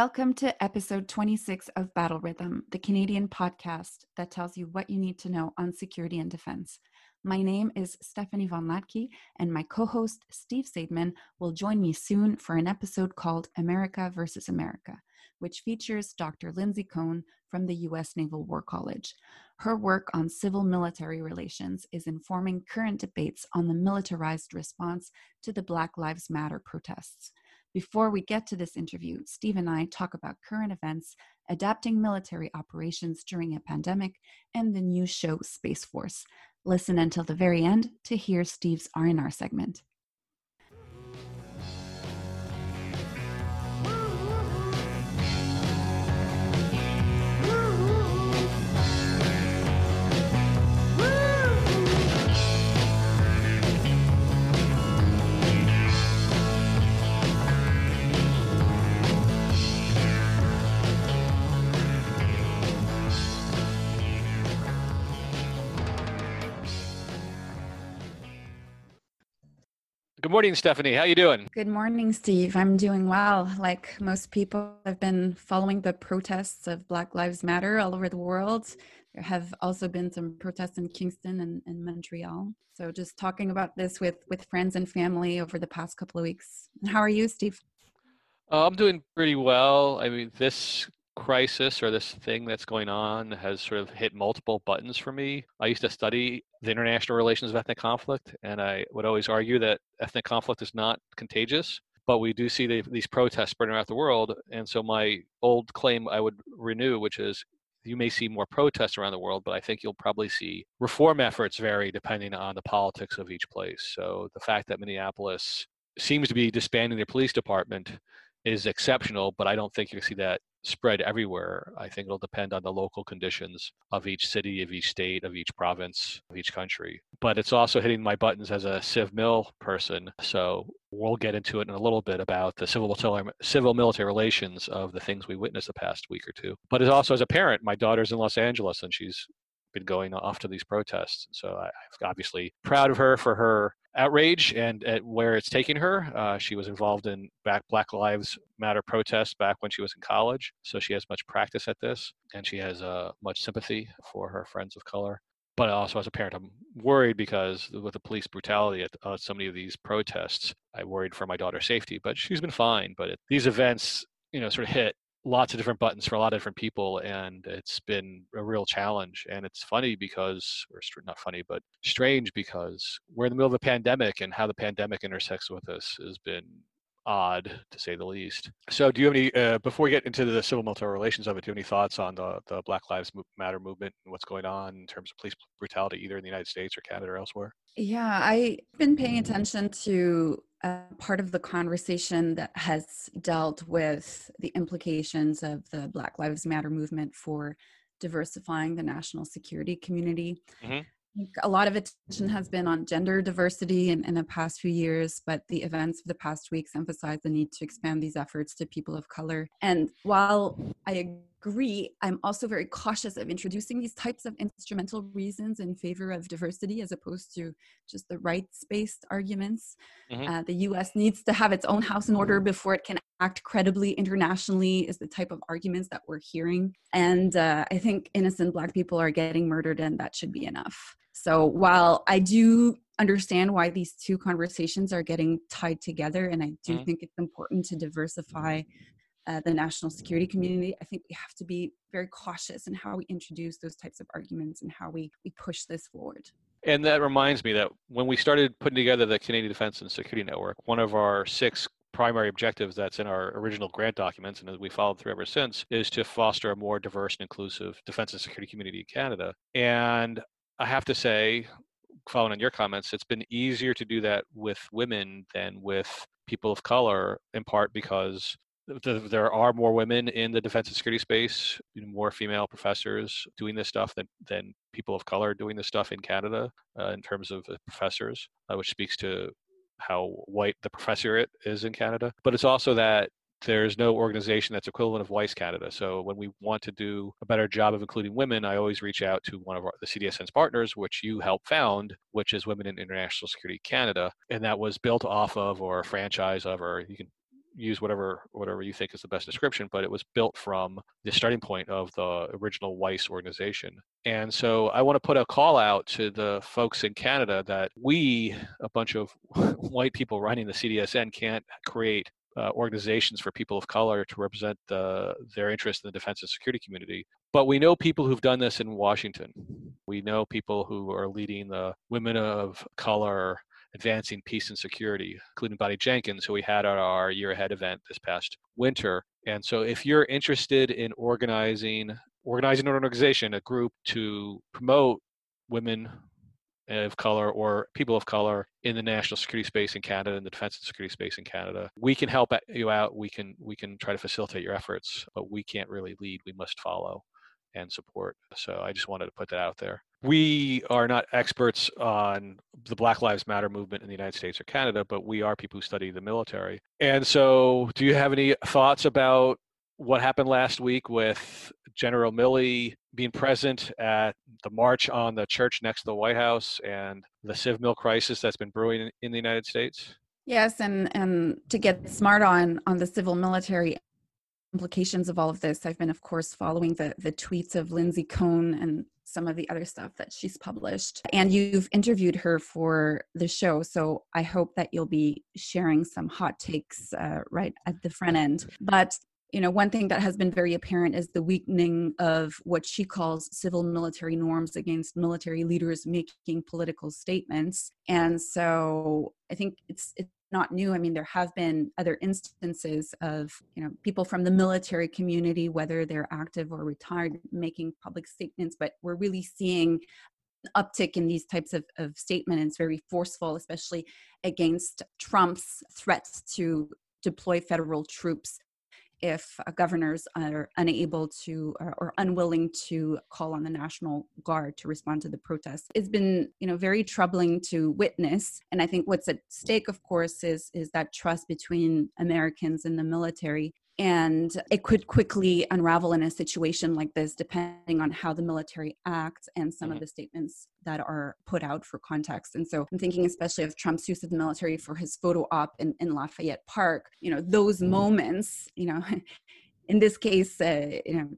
Welcome to episode 26 of Battle Rhythm, the Canadian podcast that tells you what you need to know on security and defense. My name is Stephanie Von Hlatky, and my co host, Steve Saideman, will join me soon for an episode called America versus America, which features Dr. Lindsay Cohn from the U.S. Naval War College. Her work on civil military relations is informing current debates on the militarized response to the Black Lives Matter protests. Before we get to this interview, Steve and I talk about current events, adapting military operations during a pandemic, and the new show Space Force. Listen until the very end to hear Steve's R&R segment. Good morning, Stephanie. How you doing? Good morning, Steve. I'm doing well. Like most people, I've been following the protests of Black Lives Matter all over the world. There have also been some protests in Kingston and, and Montreal. So just talking about this with with friends and family over the past couple of weeks. How are you, Steve? Uh, I'm doing pretty well. I mean, this crisis or this thing that's going on has sort of hit multiple buttons for me. I used to study the international relations of ethnic conflict, and I would always argue that ethnic conflict is not contagious. But we do see the, these protests spreading around the world. And so, my old claim I would renew, which is you may see more protests around the world, but I think you'll probably see reform efforts vary depending on the politics of each place. So, the fact that Minneapolis seems to be disbanding their police department is exceptional, but I don't think you'll see that spread everywhere. I think it'll depend on the local conditions of each city, of each state, of each province, of each country. But it's also hitting my buttons as a civ mil person. So we'll get into it in a little bit about the civil civil military relations of the things we witnessed the past week or two. But it's also as a parent, my daughter's in Los Angeles and she's been going off to these protests. So I'm obviously proud of her for her outrage and at where it's taking her. Uh, she was involved in back Black Lives Matter protests back when she was in college, so she has much practice at this, and she has uh, much sympathy for her friends of color. But also, as a parent, I'm worried because with the police brutality at uh, so many of these protests, I worried for my daughter's safety. But she's been fine. But these events, you know, sort of hit lots of different buttons for a lot of different people and it's been a real challenge and it's funny because or not funny but strange because we're in the middle of a pandemic and how the pandemic intersects with us has been odd to say the least. So do you have any uh, before we get into the civil military relations of it do you have any thoughts on the, the black lives matter movement and what's going on in terms of police brutality either in the united states or canada or elsewhere? Yeah i've been paying attention to a part of the conversation that has dealt with the implications of the Black Lives Matter movement for diversifying the national security community. Mm-hmm. A lot of attention has been on gender diversity in, in the past few years, but the events of the past weeks emphasize the need to expand these efforts to people of color. And while I agree, I'm also very cautious of introducing these types of instrumental reasons in favor of diversity as opposed to just the rights based arguments. Mm-hmm. Uh, the US needs to have its own house in order before it can act credibly internationally, is the type of arguments that we're hearing. And uh, I think innocent Black people are getting murdered, and that should be enough. So while I do understand why these two conversations are getting tied together, and I do mm-hmm. think it's important to diversify uh, the national security community, I think we have to be very cautious in how we introduce those types of arguments and how we, we push this forward. And that reminds me that when we started putting together the Canadian Defense and Security Network, one of our six primary objectives that's in our original grant documents and as we followed through ever since is to foster a more diverse and inclusive defense and security community in Canada. And I have to say, following on your comments, it's been easier to do that with women than with people of color, in part because there are more women in the defense and security space, more female professors doing this stuff than, than people of color doing this stuff in Canada uh, in terms of professors, uh, which speaks to how white the professorate is in Canada. But it's also that there's no organization that's equivalent of WISE Canada. So when we want to do a better job of including women, I always reach out to one of our, the CDSN's partners, which you helped found, which is Women in International Security Canada. And that was built off of or a franchise of, or you can use whatever whatever you think is the best description, but it was built from the starting point of the original WISE organization. And so I want to put a call out to the folks in Canada that we, a bunch of white people running the CDSN, can't create uh, organizations for people of color to represent the, their interest in the defense and security community. But we know people who've done this in Washington. We know people who are leading the Women of Color advancing peace and security, including Bonnie Jenkins, who we had at our year ahead event this past winter. And so if you're interested in organizing organizing an organization, a group to promote women of color or people of color in the national security space in Canada and the defense and security space in Canada. We can help you out. We can we can try to facilitate your efforts, but we can't really lead. We must follow and support. So I just wanted to put that out there. We are not experts on the Black Lives Matter movement in the United States or Canada, but we are people who study the military. And so, do you have any thoughts about what happened last week with General Milley being present at the march on the church next to the White House and the Civ Mil crisis that's been brewing in the United States? Yes, and and to get smart on on the civil military implications of all of this, I've been, of course, following the the tweets of Lindsay Cohn and some of the other stuff that she's published. And you've interviewed her for the show, so I hope that you'll be sharing some hot takes uh, right at the front end. But you know, one thing that has been very apparent is the weakening of what she calls civil military norms against military leaders making political statements. And so I think it's it's not new. I mean, there have been other instances of, you know, people from the military community, whether they're active or retired, making public statements, but we're really seeing uptick in these types of, of statements. Very forceful, especially against Trump's threats to deploy federal troops if uh, governors are unable to or, or, unwilling to call on the national guard to respond to the protests. It's been you know very troubling to witness and i think what's at stake of course is is that trust between americans and the military and it could quickly unravel in a situation like this, depending on how the military acts and some mm-hmm. of the statements that are put out for context. And so I'm thinking especially of Trump's use of the military for his photo op in, in Lafayette Park. You know, those mm-hmm. moments, you know, in this case, uh, you know,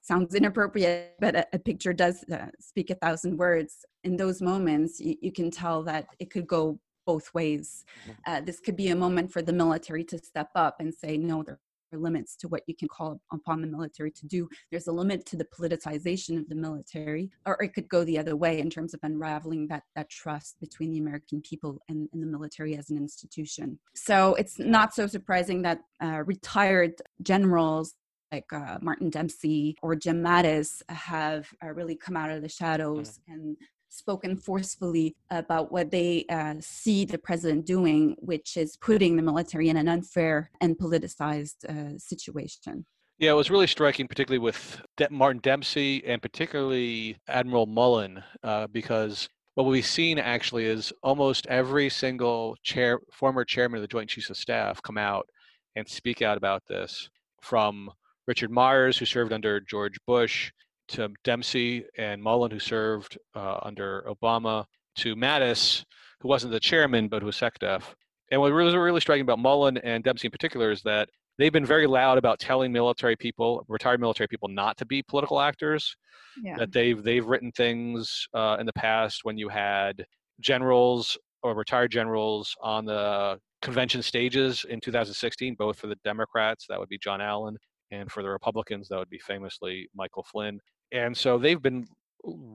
sounds inappropriate, but a, a picture does uh, speak a thousand words. In those moments, you, you can tell that it could go both ways. Mm-hmm. Uh, this could be a moment for the military to step up and say, no, there limits to what you can call upon the military to do. There's a limit to the politicization of the military, or it could go the other way in terms of unraveling that that trust between the American people and, and the military as an institution. So it's not so surprising that uh, retired generals like uh, Martin Dempsey or Jim Mattis have uh, really come out of the shadows mm. and spoken forcefully about what they uh, see the president doing, which is putting the military in an unfair and politicized uh, situation. Yeah, it was really striking, particularly with De- Martin Dempsey and particularly Admiral Mullen, uh, because what we've seen actually is almost every single chair, former chairman of the Joint Chiefs of Staff come out and speak out about this, from Richard Myers, who served under George Bush, to Dempsey and Mullen, who served uh, under Obama, to Mattis, who wasn't the chairman but who was SecDef. And what was really striking about Mullen and Dempsey in particular is that they've been very loud about telling military people, retired military people, not to be political actors. Yeah. That they've they've written things uh, in the past when you had generals or retired generals on the convention stages in 2016, both for the Democrats, that would be John Allen, and for the Republicans, that would be famously Michael Flynn and so they've been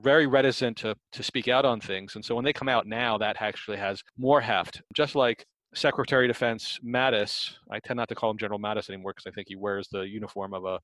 very reticent to to speak out on things and so when they come out now that actually has more heft. Just like secretary of defense mattis i tend not to call him general mattis anymore because i think he wears the uniform of a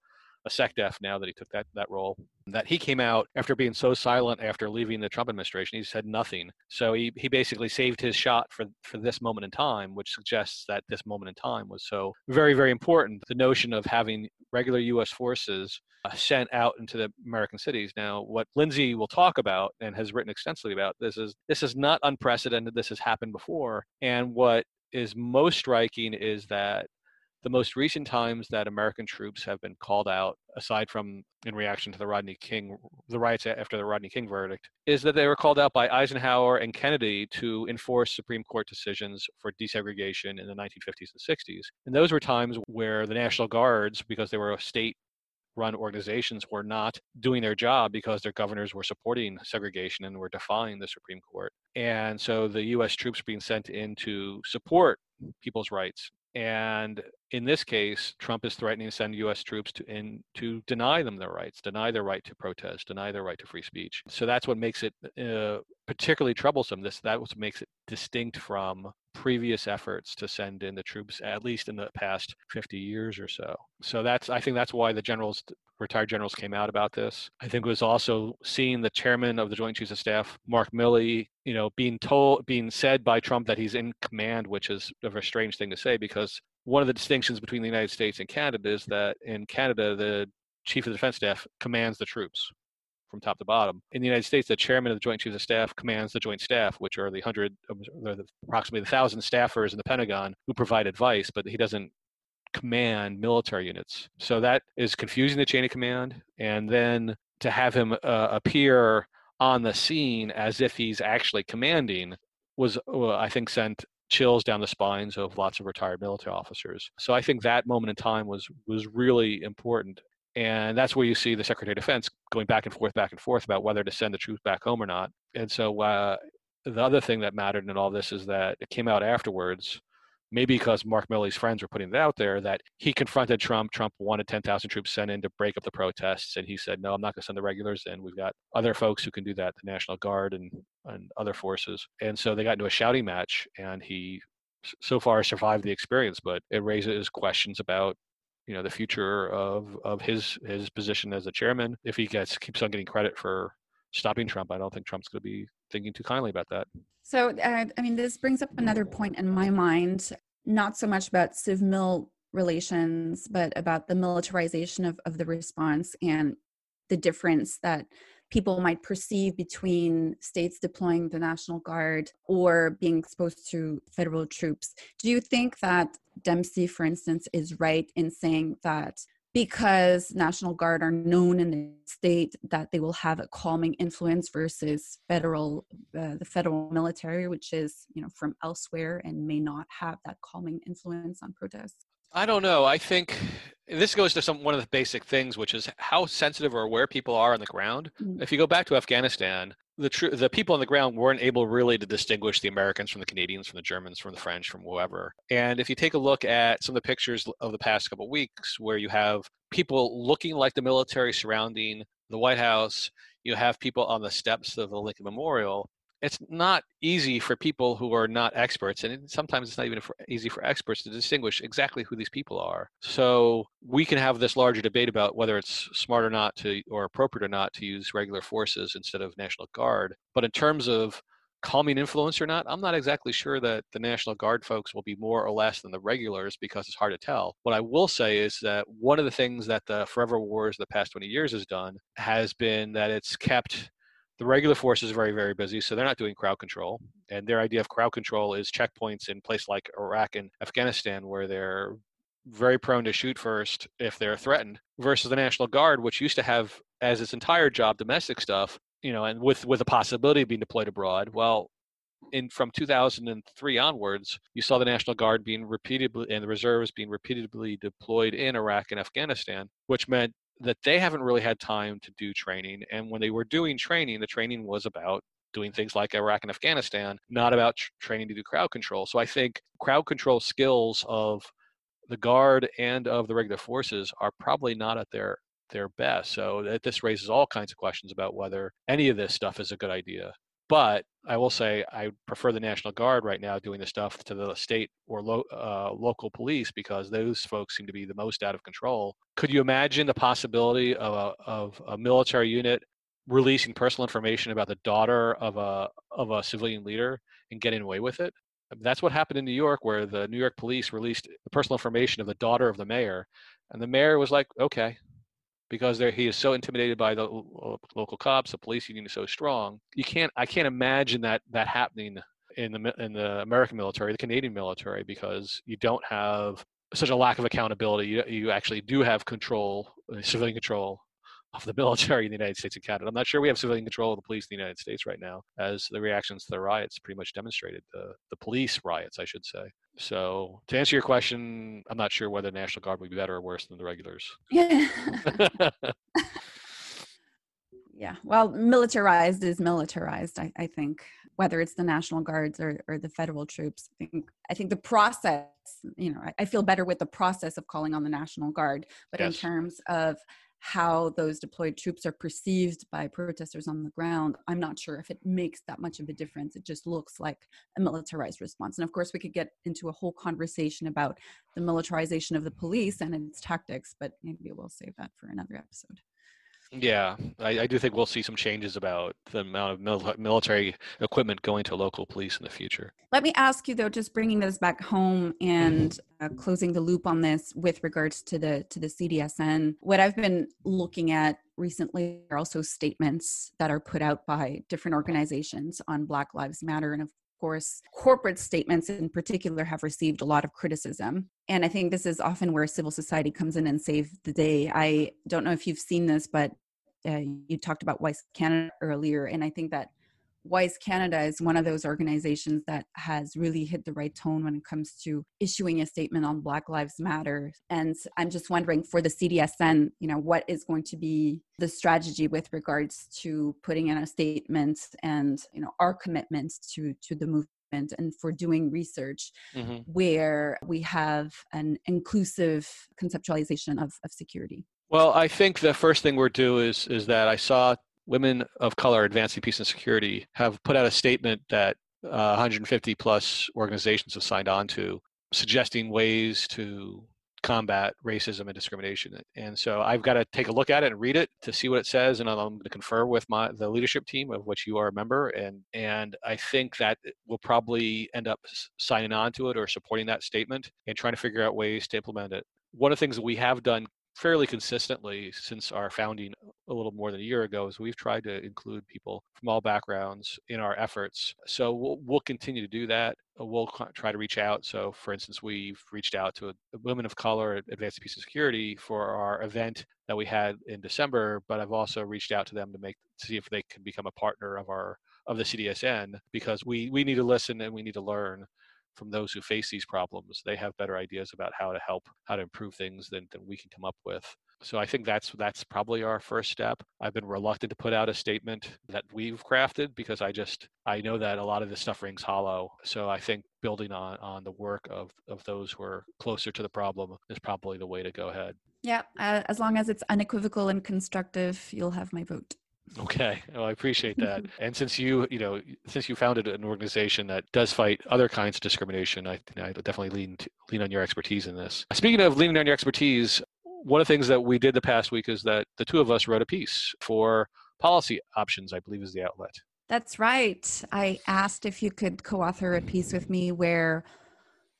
a SecDef now that he took that, that role. That he came out after being so silent after leaving the Trump administration. He said nothing. So he, he basically saved his shot for, for this moment in time, which suggests that this moment in time was so very, very important. The notion of having regular U.S. forces uh, sent out into the American cities. Now, what Lindsay will talk about and has written extensively about this is this is not unprecedented. This has happened before. And what is most striking is that the most recent times that American troops have been called out, aside from in reaction to the Rodney King, the riots after the Rodney King verdict, is that they were called out by Eisenhower and Kennedy to enforce Supreme Court decisions for desegregation in the 1950s and 60s. And those were times where the National Guards, because they were state run organizations were not doing their job because their governors were supporting segregation and were defying the Supreme Court. And so the US troops being sent in to support people's rights. And in this case, Trump is threatening to send U.S. troops to in to deny them their rights, deny their right to protest, deny their right to free speech. So that's what makes it uh, particularly troublesome. This that what makes it distinct from previous efforts to send in the troops, at least in the past 50 years or so. So that's I think that's why the generals retired generals came out about this. I think it was also seeing the chairman of the Joint Chiefs of Staff, Mark Milley, you know, being told, being said by Trump that he's in command, which is a very strange thing to say because one of the distinctions between the United States and Canada is that in Canada, the Chief of the Defense Staff commands the troops from top to bottom. In the United States, the chairman of the Joint Chiefs of Staff commands the Joint Staff, which are the hundred, the, approximately the thousand staffers in the Pentagon who provide advice, but he doesn't command military units. So that is confusing the chain of command. And then to have him uh, appear on the scene as if he's actually commanding was, uh, I think, sent chills down the spines of lots of retired military officers. So I think that moment in time was was really important. And that's where you see the Secretary of Defense going back and forth, back and forth about whether to send the troops back home or not. And so uh, the other thing that mattered in all this is that it came out afterwards maybe because Mark Milley's friends were putting it out there, that he confronted Trump. Trump wanted 10,000 troops sent in to break up the protests. And he said, no, I'm not going to send the regulars in. We've got other folks who can do that, the National Guard and, and other forces. And so they got into a shouting match, and he so far survived the experience, but it raises questions about you know the future of of his his position as a chairman if he gets keeps on getting credit for stopping Trump. I don't think Trump's going to be thinking too kindly about that. So, uh, I mean, this brings up another point in my mind, not so much about civil relations, but about the militarization of, of the response and the difference that people might perceive between states deploying the National Guard or being exposed to federal troops. Do you think that Dempsey, for instance, is right in saying that because National Guard are known in the state that they will have a calming influence versus federal, uh, the federal military, which is you know from elsewhere and may not have that calming influence on protests. I don't know. I think this goes to some one of the basic things, which is how sensitive or aware people are on the ground. Mm-hmm. If you go back to Afghanistan, the tr- the people on the ground weren't able really to distinguish the Americans from the Canadians, from the Germans, from the French, from whoever. And if you take a look at some of the pictures of the past couple of weeks, where you have people looking like the military surrounding the White House, you have people on the steps of the Lincoln Memorial, it's not easy for people who are not experts and sometimes it's not even for, easy for experts to distinguish exactly who these people are. So we can have this larger debate about whether it's smart or not to or appropriate or not to use regular forces instead of national guard but in terms of calming influence or not i'm not exactly sure that the national guard folks will be more or less than the regulars because it's hard to tell. What i will say is that one of the things that the forever wars of the past 20 years has done has been that it's kept the regular force is very, very busy, so they're not doing crowd control. And their idea of crowd control is checkpoints in places like Iraq and Afghanistan, where they're very prone to shoot first if they're threatened, versus the National Guard, which used to have as its entire job domestic stuff, you know, and with with the possibility of being deployed abroad. Well, in from 2003 onwards, you saw the National Guard being repeatedly and the reserves being repeatedly deployed in Iraq and Afghanistan, which meant that they haven't really had time to do training. And when they were doing training, the training was about doing things like Iraq and Afghanistan, not about tr- training to do crowd control. So I think crowd control skills of the guard and of the regular forces are probably not at their their best. So that this raises all kinds of questions about whether any of this stuff is a good idea. But I will say I prefer the National Guard right now doing the stuff to the state or lo- uh, local police because those folks seem to be the most out of control. Could you imagine the possibility of a, of a military unit releasing personal information about the daughter of a of a civilian leader and getting away with it? That's what happened in New York, where the New York police released personal information of the daughter of the mayor, and the mayor was like, "Okay, because he is so intimidated by the local cops, the police union is so strong. You can't, I can't imagine that that happening in the in the American military, the Canadian military, because you don't have such a lack of accountability. You, you actually do have control, uh, civilian control of the military in the United States and Canada. I'm not sure we have civilian control of the police in the United States right now, as the reactions to the riots pretty much demonstrated the the police riots, I should say. So to answer your question, I'm not sure whether the National Guard would be better or worse than the regulars. Yeah. yeah. Well, militarized is militarized, I, I think, whether it's the National Guards or, or the federal troops. I think I think the process, you know, I, I feel better with the process of calling on the National Guard, but yes. in terms of how those deployed troops are perceived by protesters on the ground, I'm not sure if it makes that much of a difference. It just looks like a militarized response. And of course, we could get into a whole conversation about the militarization of the police and its tactics, but maybe we'll save that for another episode. Yeah, I, I, do think we'll see some changes about the amount of mil- military equipment going to local police in the future. Let me ask you though, just bringing this back home and mm-hmm. uh, closing the loop on this with regards to the to the CDSN. What I've been looking at recently are also statements that are put out by different organizations on Black Lives Matter, and of course, corporate statements in particular have received a lot of criticism. And I think this is often where civil society comes in and saves the day. I don't know if you've seen this, but uh, you talked about WISE Canada earlier. And I think that WISE Canada is one of those organizations that has really hit the right tone when it comes to issuing a statement on Black Lives Matter. And I'm just wondering for the CDSN, you know, what is going to be the strategy with regards to putting in a statement and, you know, our commitments to to the movement and for doing research mm-hmm. where we have an inclusive conceptualization of, of security. Well, I think the first thing we're do is is that I saw women of color advancing peace and security have put out a statement that uh, 150 plus organizations have signed on to, suggesting ways to combat racism and discrimination. And so I've got to take a look at it and read it to see what it says, and I'm going to confer with my the leadership team of which you are a member, and and I think that we'll probably end up signing on to it or supporting that statement and trying to figure out ways to implement it. One of the things that we have done fairly consistently since our founding a little more than a year ago is we've tried to include people from all backgrounds in our efforts. So we'll, we'll continue to do that. Uh, we'll try to reach out. So, for instance, we've reached out to a, women of color at Advanced Peace and Security for our event that we had in December. But I've also reached out to them to make to see if they can become a partner of our of the CDSN because we we need to listen and we need to learn from those who face these problems. They have better ideas about how to help, how to improve things than, than we can come up with. So I think that's that's probably our first step. I've been reluctant to put out a statement that we've crafted because I just I know that a lot of this stuff rings hollow. So I think building on on the work of of those who are closer to the problem is probably the way to go ahead. Yeah, uh, as long as it's unequivocal and constructive, you'll have my vote. Okay, well, I appreciate that. and since you, you know, since you founded an organization that does fight other kinds of discrimination, I, I definitely lean to, lean on your expertise in this. Speaking of leaning on your expertise, one of the things that we did the past week is that the two of us wrote a piece for Policy Options, I believe, is the outlet. That's right. I asked if you could co-author a piece with me where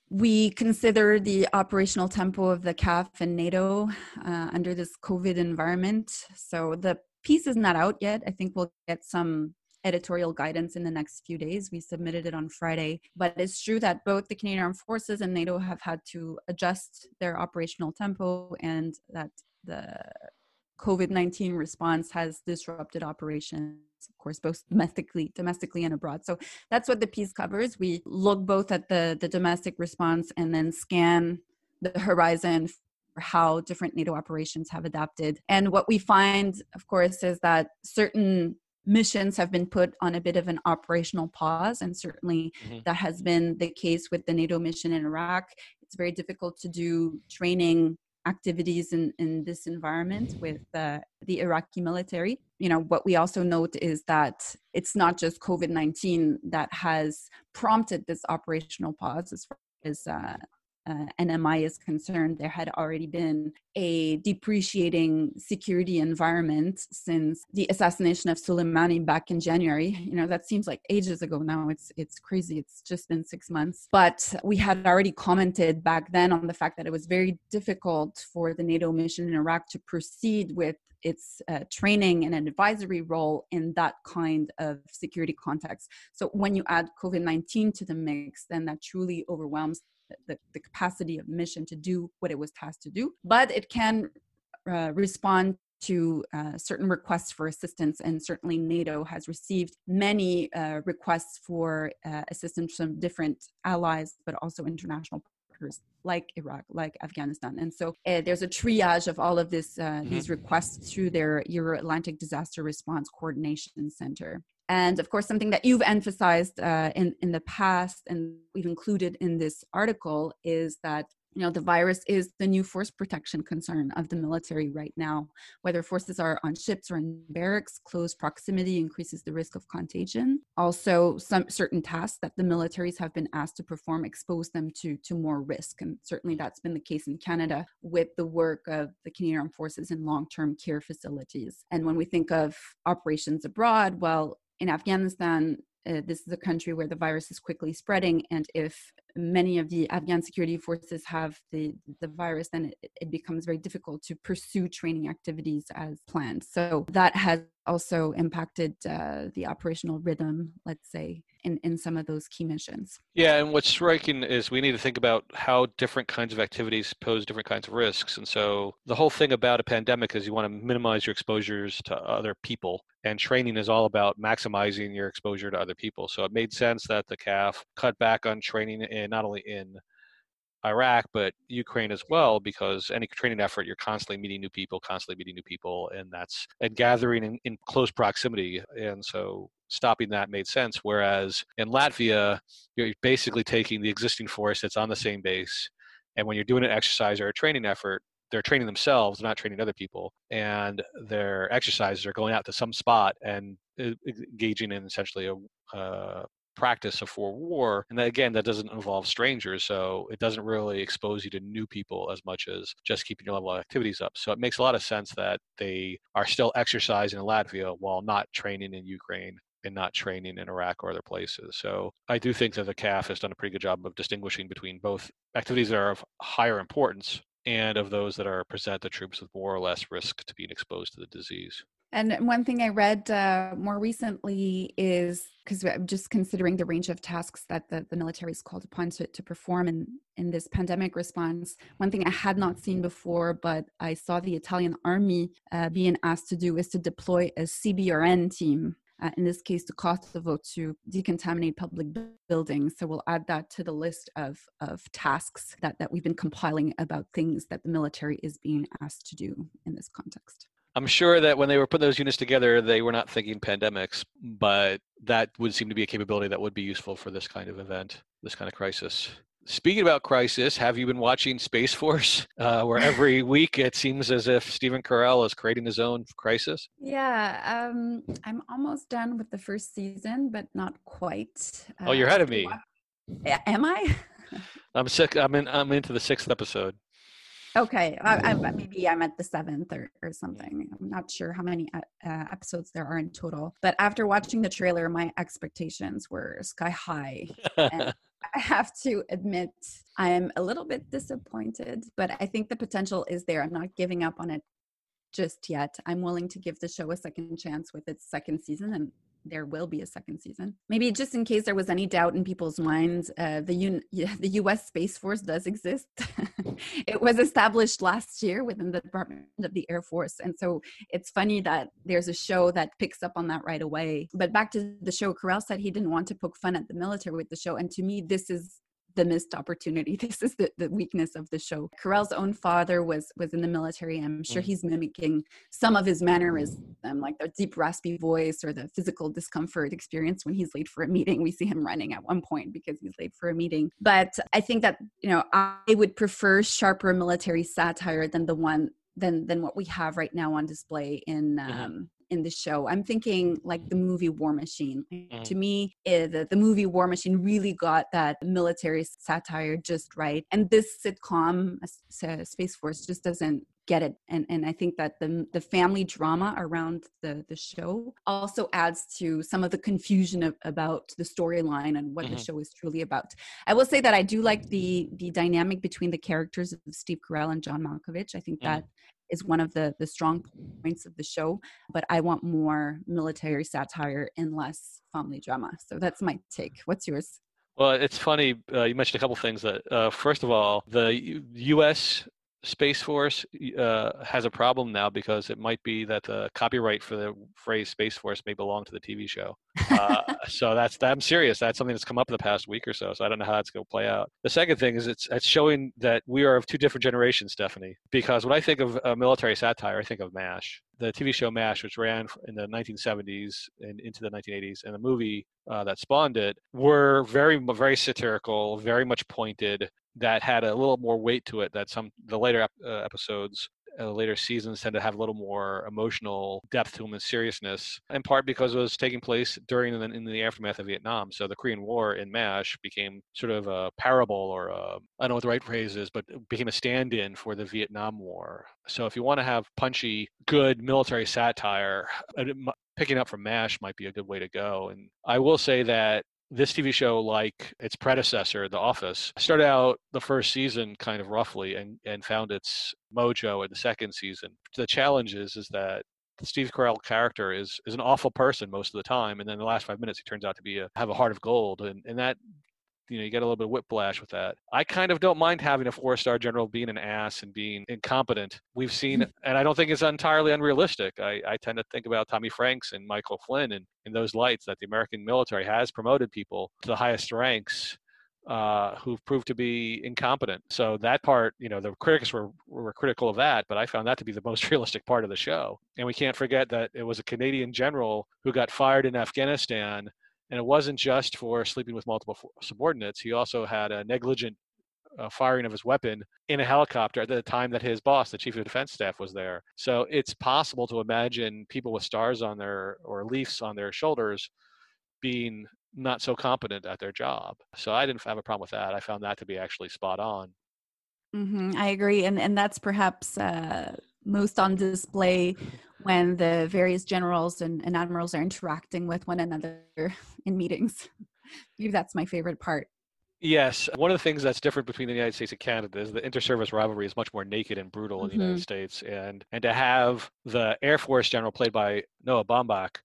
we consider the operational tempo of the CAF and NATO uh, under this COVID environment. So the piece is not out yet. I think we'll get some editorial guidance in the next few days. We submitted it on Friday, but it's true that both the Canadian Armed Forces and NATO have had to adjust their operational tempo and that the COVID 19 response has disrupted operations, of course, both domestically, domestically and abroad. So that's what the piece covers. We look both at the, the domestic response and then scan the horizon how different NATO operations have adapted. And what we find, of course, is that certain missions have been put on a bit of an operational pause, and certainly mm-hmm. that has been the case with the NATO mission in Iraq. It's very difficult to do training activities in, in this environment with uh, the Iraqi military. You know, what we also note is that it's not just COVID 19 that has prompted this operational pause as far as uh, uh, NMI is concerned, there had already been a depreciating security environment since the assassination of Soleimani back in January. You know, that seems like ages ago now. It's it's crazy. It's just been six months. But we had already commented back then on the fact that it was very difficult for the NATO mission in Iraq to proceed with its uh, training and an advisory role in that kind of security context. So when you add COVID 19 to the mix, then that truly overwhelms the, the capacity of mission to do what it was tasked to do, but it can uh, respond to uh, certain requests for assistance, and certainly NATO has received many uh, requests for uh, assistance from different allies, but also international partners like Iraq, like Afghanistan. And so uh, there's a triage of all of this, uh, mm-hmm. these requests through their Euro Atlantic Disaster Response Coordination Center. And of course, something that you've emphasized uh, in, in the past and we've included in this article is that you know the virus is the new force protection concern of the military right now. Whether forces are on ships or in barracks close proximity increases the risk of contagion. Also some certain tasks that the militaries have been asked to perform expose them to to more risk. And certainly that's been the case in canada with the work of the canadian armed forces in long-term care facilities. And when we think of operations abroad well in afghanistan uh, this is a country where the virus is quickly spreading and if many of the afghan security forces have the, the virus then it, it becomes very difficult to pursue training activities as planned so that has also impacted uh, the operational rhythm, let's say, in, in some of those key missions. Yeah, and what's striking is we need to think about how different kinds of activities pose different kinds of risks. And so the whole thing about a pandemic is you want to minimize your exposures to other people. And training is all about maximizing your exposure to other people. So it made sense that the CAF cut back on training in not only in Iraq, but Ukraine as well, because any training effort, you're constantly meeting new people, constantly meeting new people, and that's and gathering in, in close proximity. And so stopping that made sense. Whereas in Latvia, you're basically taking the existing force that's on the same base, and when you're doing an exercise or a training effort, they're training themselves, not training other people, and their exercises are going out to some spot and engaging in essentially a uh, practice of for war. And again, that doesn't involve strangers, so it doesn't really expose you to new people as much as just keeping your level of activities up. So it makes a lot of sense that they are still exercising in Latvia while not training in Ukraine and not training in Iraq or other places. So I do think that the CAF has done a pretty good job of distinguishing between both activities that are of higher importance and of those that are present the troops with more or less risk to being exposed to the disease. And one thing I read uh, more recently is because I'm just considering the range of tasks that the, the military is called upon to, to perform in, in this pandemic response. One thing I had not seen before, but I saw the Italian army uh, being asked to do is to deploy a CBRN team. Uh, in this case, to Kosovo to decontaminate public buildings. So we'll add that to the list of, of tasks that, that we've been compiling about things that the military is being asked to do in this context. I'm sure that when they were putting those units together, they were not thinking pandemics, but that would seem to be a capability that would be useful for this kind of event, this kind of crisis. Speaking about crisis, have you been watching Space Force, uh, where every week it seems as if Stephen Carell is creating his own crisis? Yeah, um, I'm almost done with the first season, but not quite. oh, you're ahead of me. Yeah, Am I? I'm sick. I'm in. I'm into the sixth episode. Okay, I, I, maybe I'm at the seventh or, or something. I'm not sure how many uh, uh, episodes there are in total. But after watching the trailer, my expectations were sky high. and I have to admit, I am a little bit disappointed, but I think the potential is there. I'm not giving up on it just yet. I'm willing to give the show a second chance with its second season and there will be a second season. Maybe just in case there was any doubt in people's minds, uh, the the U.S. Space Force does exist. it was established last year within the Department of the Air Force, and so it's funny that there's a show that picks up on that right away. But back to the show, Carell said he didn't want to poke fun at the military with the show, and to me, this is the missed opportunity. This is the, the weakness of the show. Carell's own father was was in the military. I'm sure mm. he's mimicking some of his mannerisms, like the deep raspy voice or the physical discomfort experience when he's late for a meeting. We see him running at one point because he's late for a meeting. But I think that you know I would prefer sharper military satire than the one than than what we have right now on display in mm-hmm. um, in the show. I'm thinking like the movie War Machine. Mm. To me, it, eh, the, the movie War Machine really got that military satire just right. And this sitcom, Space Force, just doesn't get it and and i think that the the family drama around the the show also adds to some of the confusion of, about the storyline and what mm-hmm. the show is truly about i will say that i do like the the dynamic between the characters of steve carell and john malkovich i think mm-hmm. that is one of the the strong points of the show but i want more military satire and less family drama so that's my take what's yours Well, it's funny. Uh, you mentioned a couple things that, uh, first of all, the U- U.S. Space Force uh, has a problem now because it might be that the copyright for the phrase Space Force may belong to the TV show. Uh, so that's I'm serious. That's something that's come up in the past week or so. So I don't know how that's going to play out. The second thing is it's it's showing that we are of two different generations, Stephanie. Because when I think of military satire, I think of MASH, the TV show MASH, which ran in the 1970s and into the 1980s, and the movie uh, that spawned it, were very very satirical, very much pointed that had a little more weight to it that some the later uh, episodes uh, later seasons tend to have a little more emotional depth to them and seriousness, in part because it was taking place during and in the aftermath of Vietnam. So the Korean War in MASH became sort of a parable or I don't know what the right phrase is, but became a stand in for the Vietnam War. So if you want to have punchy, good military satire, picking up from MASH might be a good way to go. And I will say that this TV show, like its predecessor, The Office, started out the first season kind of roughly and, and found its mojo in the second season. The challenge is, is that Steve Carell character is is an awful person most of the time, and then the last five minutes he turns out to be a have a heart of gold, and and that you know you get a little bit of whiplash with that. I kind of don't mind having a four star general being an ass and being incompetent. We've seen, and I don't think it's entirely unrealistic. I, I tend to think about Tommy Franks and Michael Flynn and in those lights that the American military has promoted people to the highest ranks uh, who've proved to be incompetent. So that part, you know, the critics were, were critical of that, but I found that to be the most realistic part of the show. And we can't forget that it was a Canadian general who got fired in Afghanistan and it wasn't just for sleeping with multiple subordinates. He also had a negligent uh, firing of his weapon in a helicopter at the time that his boss, the chief of defense staff, was there. So it's possible to imagine people with stars on their or leaves on their shoulders being not so competent at their job. So I didn't have a problem with that. I found that to be actually spot on. Mm-hmm, I agree, and and that's perhaps uh, most on display when the various generals and, and admirals are interacting with one another in meetings. Maybe that's my favorite part. Yes, one of the things that's different between the United States and Canada is the inter-service rivalry is much more naked and brutal in mm-hmm. the United mm-hmm. States, and and to have the Air Force general played by Noah Baumbach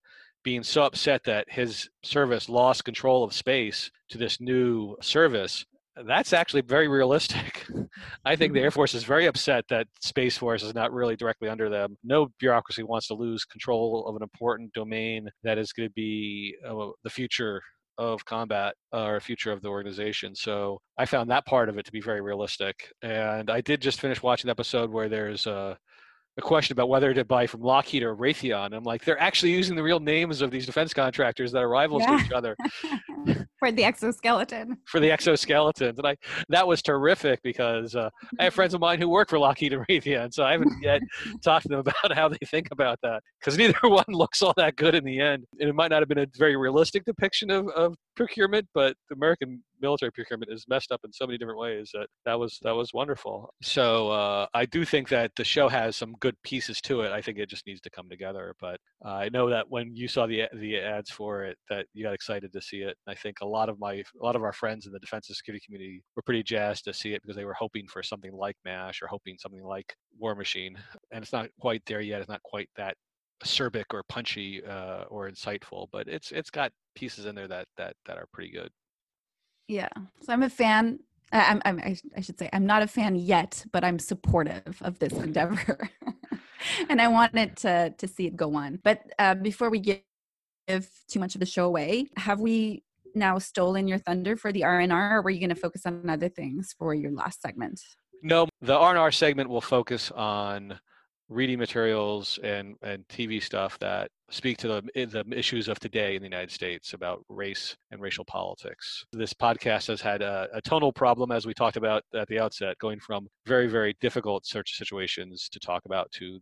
being so upset that his service lost control of space to this new service that's actually very realistic. I think the Air mm-hmm. Force is very upset that Space Force is not really directly under them. No bureaucracy wants to lose control of an important domain that is going to be uh, the future of combat or future of the organization. So I found that part of it to be very realistic. And I did just finish watching the episode where there's a a question about whether to buy from Lockheed or Raytheon. I'm like, they're actually using the real names of these defense contractors that are rivals yeah. to each other. for the exoskeleton. For the exoskeletons, and I that was terrific because uh, I have friends of mine who work for Lockheed and Raytheon, so I haven't yet talked to them about how they think about that because neither one looks all that good in the end, and it might not have been a very realistic depiction of, of procurement, but the American military procurement is messed up in so many different ways that that was that was wonderful. So uh, I do think that the show has some good pieces to it. I think it just needs to come together. But uh, I know that when you saw the the ads for it, that you got excited to see it. I think a lot of my a lot of our friends in the defense and security community were pretty jazzed to see it because they were hoping for something like MASH or hoping something like War Machine, and it's not quite there yet. It's not quite that acerbic or punchy uh, or insightful, but it's it's got pieces in there that that that are pretty good. Yeah. So I'm a fan. I'm, I'm, I should say I'm not a fan yet, but I'm supportive of this endeavor, and I wanted to to see it go on. But uh, before we give too much of the show away, have we now stolen your thunder for the RNR, or were you going to focus on other things for your last segment? No, the RNR segment will focus on reading materials and, and TV stuff that speak to the, the issues of today in the United States about race and racial politics. This podcast has had a, a, tonal problem, as we talked about at the outset, going from very, very difficult search situations to talk about to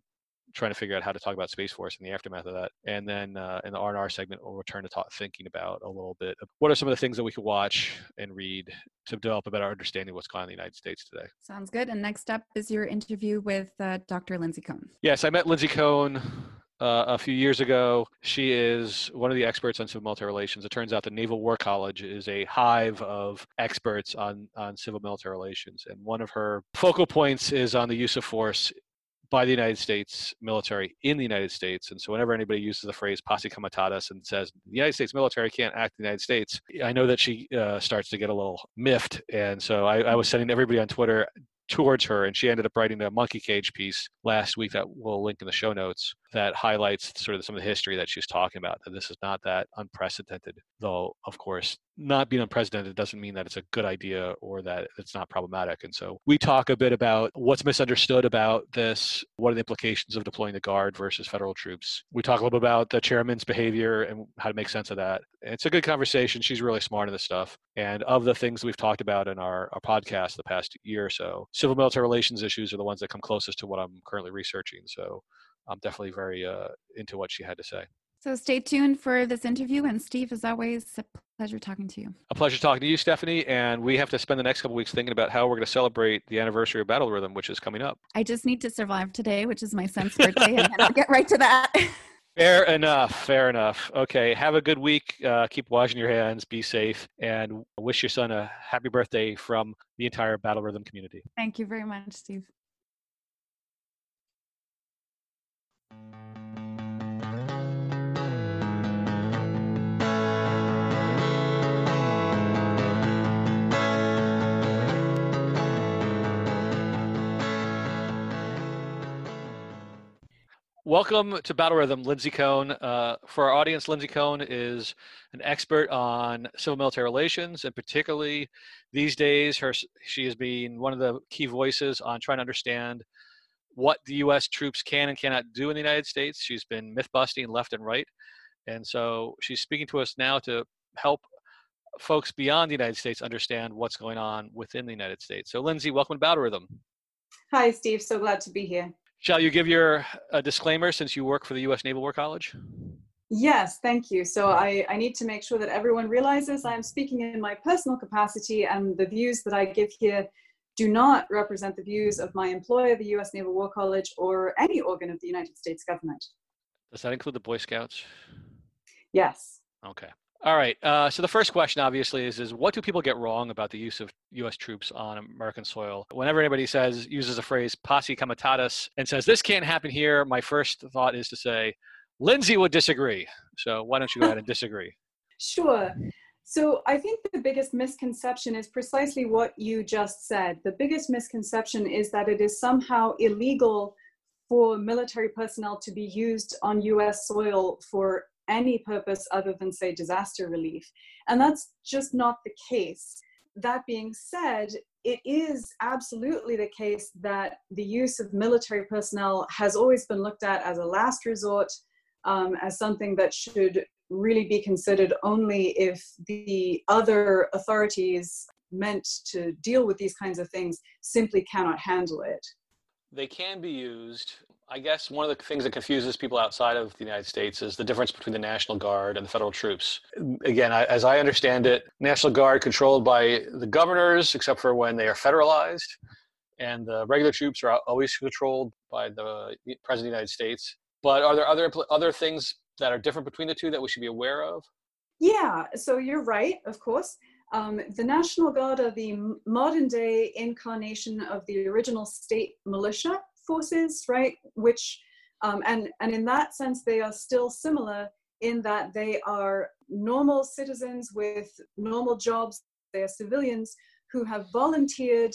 trying to figure out how to talk about Space Force in the aftermath of that. And then uh, in the R&R segment, we'll return to talk, thinking about a little bit what are some of the things that we could watch and read to develop a better understanding of what's going on in the United States today. Sounds good. And next up is your interview with uh, Dr. Lindsay Cohn. Yes, I met Lindsay Cohn uh, a few years ago. She is one of the experts on civil military relations. It turns out the Naval War College is a hive of experts on, on civil military relations. And one of her focal points is on the use of force by the United States military in the United States. And so whenever anybody uses the phrase posse comitatus and says the United States military can't act in the United States, I know that she uh, starts to get a little miffed. And so I, I was sending everybody on Twitter towards her and she ended up writing a monkey cage piece last week that we'll link in the show notes that highlights sort of some of the history that she's talking about that this is not that unprecedented though of course not being unprecedented doesn't mean that it's a good idea or that it's not problematic. And so we talk a bit about what's misunderstood about this what are the implications of deploying the guard versus federal troops. We talk a little bit about the chairman's behavior and how to make sense of that. It's a good conversation. She's really smart in this stuff. And of the things we've talked about in our, our podcast the past year or so civil military relations issues are the ones that come closest to what i'm currently researching. So I'm definitely very uh, into what she had to say. So stay tuned for this interview. And Steve, as always, a pleasure talking to you. A pleasure talking to you, Stephanie. And we have to spend the next couple weeks thinking about how we're going to celebrate the anniversary of Battle Rhythm, which is coming up. I just need to survive today, which is my son's birthday, and then I'll get right to that. Fair enough. Fair enough. Okay. Have a good week. Uh, keep washing your hands. Be safe. And wish your son a happy birthday from the entire Battle Rhythm community. Thank you very much, Steve. Welcome to Battle Rhythm, Lindsay Cohn. Uh, for our audience, Lindsay Cohn is an expert on civil military relations, and particularly these days, her she has been one of the key voices on trying to understand what the U.S. troops can and cannot do in the United States. She's been myth busting left and right, and so she's speaking to us now to help folks beyond the United States understand what's going on within the United States. So, Lindsay, welcome to Battle Rhythm. Hi, Steve. So glad to be here. Shall you give your uh, disclaimer since you work for the U.S. Naval War College? Yes, thank you. So I, I need to make sure that everyone realizes I am speaking in my personal capacity and the views that I give here do not represent the views of my employer, the U.S. Naval War College, or any organ of the United States government. Does that include the Boy Scouts? Yes. Okay. All right. Uh, so the first question, obviously, is is what do people get wrong about the use of U.S. troops on American soil? Whenever anybody says uses a phrase "posse comitatus" and says this can't happen here, my first thought is to say Lindsay would disagree. So why don't you go ahead and disagree? Sure. So I think the biggest misconception is precisely what you just said. The biggest misconception is that it is somehow illegal for military personnel to be used on US soil for any purpose other than, say, disaster relief. And that's just not the case. That being said, it is absolutely the case that the use of military personnel has always been looked at as a last resort, um, as something that should really be considered only if the other authorities meant to deal with these kinds of things simply cannot handle it. They can be used I guess one of the things that confuses people outside of the United States is the difference between the National Guard and the federal troops. Again, I, as I understand it, National Guard controlled by the governors, except for when they are federalized, and the regular troops are always controlled by the President of the United States. But are there other other things that are different between the two that we should be aware of? Yeah, so you're right, of course. Um, the National Guard are the modern day incarnation of the original state militia forces, right? Which, um, and, and in that sense, they are still similar in that they are normal citizens with normal jobs. They are civilians who have volunteered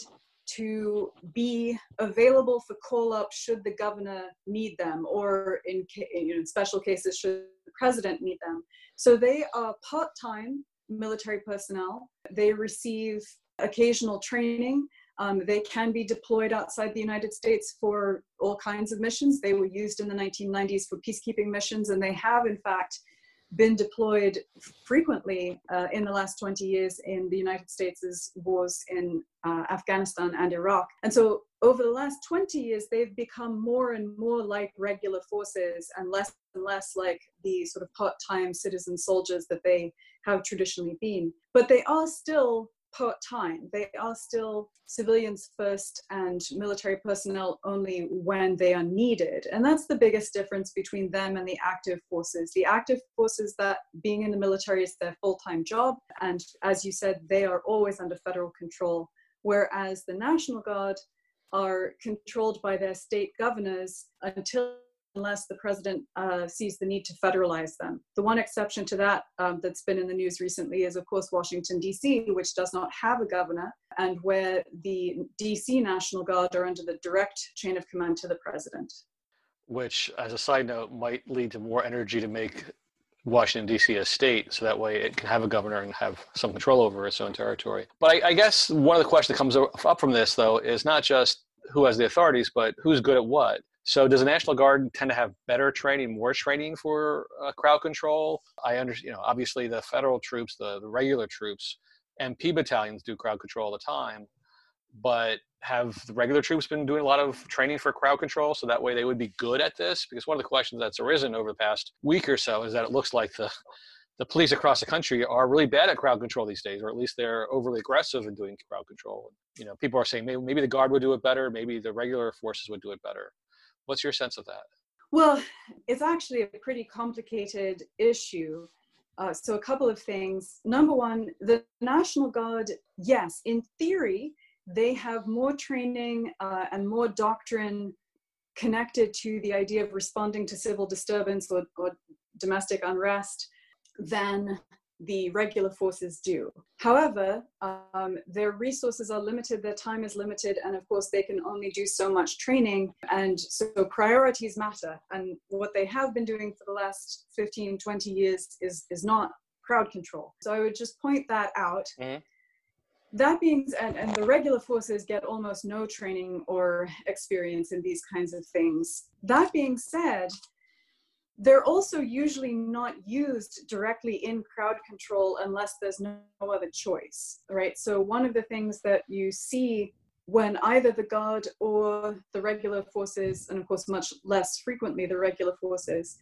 to be available for call up should the governor need them, or in, in special cases, should the president need them. So they are part time military personnel. They receive occasional training um, they can be deployed outside the United States for all kinds of missions. They were used in the 1990s for peacekeeping missions, and they have, in fact, been deployed frequently uh, in the last 20 years in the United States' wars in uh, Afghanistan and Iraq. And so, over the last 20 years, they've become more and more like regular forces and less and less like the sort of part time citizen soldiers that they have traditionally been. But they are still part time. They are still civilians first and military personnel only when they are needed. And that's the biggest difference between them and the active forces. The active forces, that being in the military is their full time job. And as you said, they are always under federal control. Whereas the National Guard, are controlled by their state governors until unless the president uh, sees the need to federalize them. The one exception to that um, that's been in the news recently is, of course, Washington, D.C., which does not have a governor, and where the D.C. National Guard are under the direct chain of command to the president. Which, as a side note, might lead to more energy to make Washington, D.C. a state, so that way it can have a governor and have some control over its own territory. But I, I guess one of the questions that comes up from this, though, is not just who has the authorities, but who's good at what. So does the National Guard tend to have better training, more training for uh, crowd control? I understand, you know, obviously the federal troops, the, the regular troops, MP battalions do crowd control all the time, but have the regular troops been doing a lot of training for crowd control so that way they would be good at this? Because one of the questions that's arisen over the past week or so is that it looks like the the police across the country are really bad at crowd control these days, or at least they're overly aggressive in doing crowd control. You know, people are saying maybe, maybe the guard would do it better, maybe the regular forces would do it better. What's your sense of that? Well, it's actually a pretty complicated issue. Uh, so, a couple of things. Number one, the National Guard, yes, in theory, they have more training uh, and more doctrine connected to the idea of responding to civil disturbance or, or domestic unrest than the regular forces do. However, um, their resources are limited, their time is limited, and of course, they can only do so much training. And so, priorities matter. And what they have been doing for the last 15, 20 years is, is not crowd control. So, I would just point that out. Mm-hmm. That being and, and the regular forces get almost no training or experience in these kinds of things. That being said, they're also usually not used directly in crowd control unless there's no other choice, right? So, one of the things that you see when either the guard or the regular forces, and of course, much less frequently the regular forces,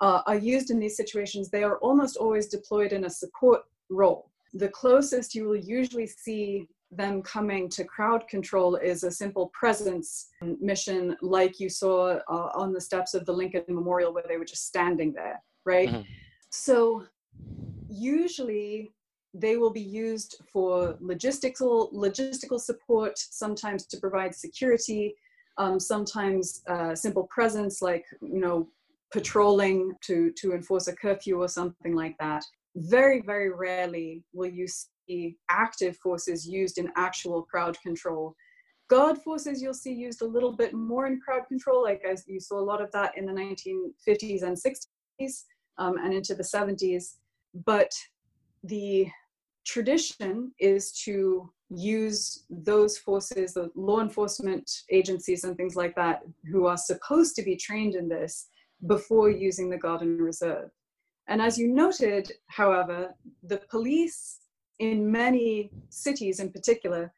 uh, are used in these situations, they are almost always deployed in a support role. The closest you will usually see them coming to crowd control is a simple presence mission like you saw uh, on the steps of the Lincoln Memorial where they were just standing there, right? Mm-hmm. So usually they will be used for logistical logistical support, sometimes to provide security, um, sometimes uh, simple presence like you know patrolling to to enforce a curfew or something like that. Very very rarely will you active forces used in actual crowd control. Guard forces you'll see used a little bit more in crowd control, like as you saw a lot of that in the 1950s and 60s um, and into the 70s. But the tradition is to use those forces, the law enforcement agencies and things like that, who are supposed to be trained in this before using the Guard and Reserve. And as you noted, however, the police in many cities in particular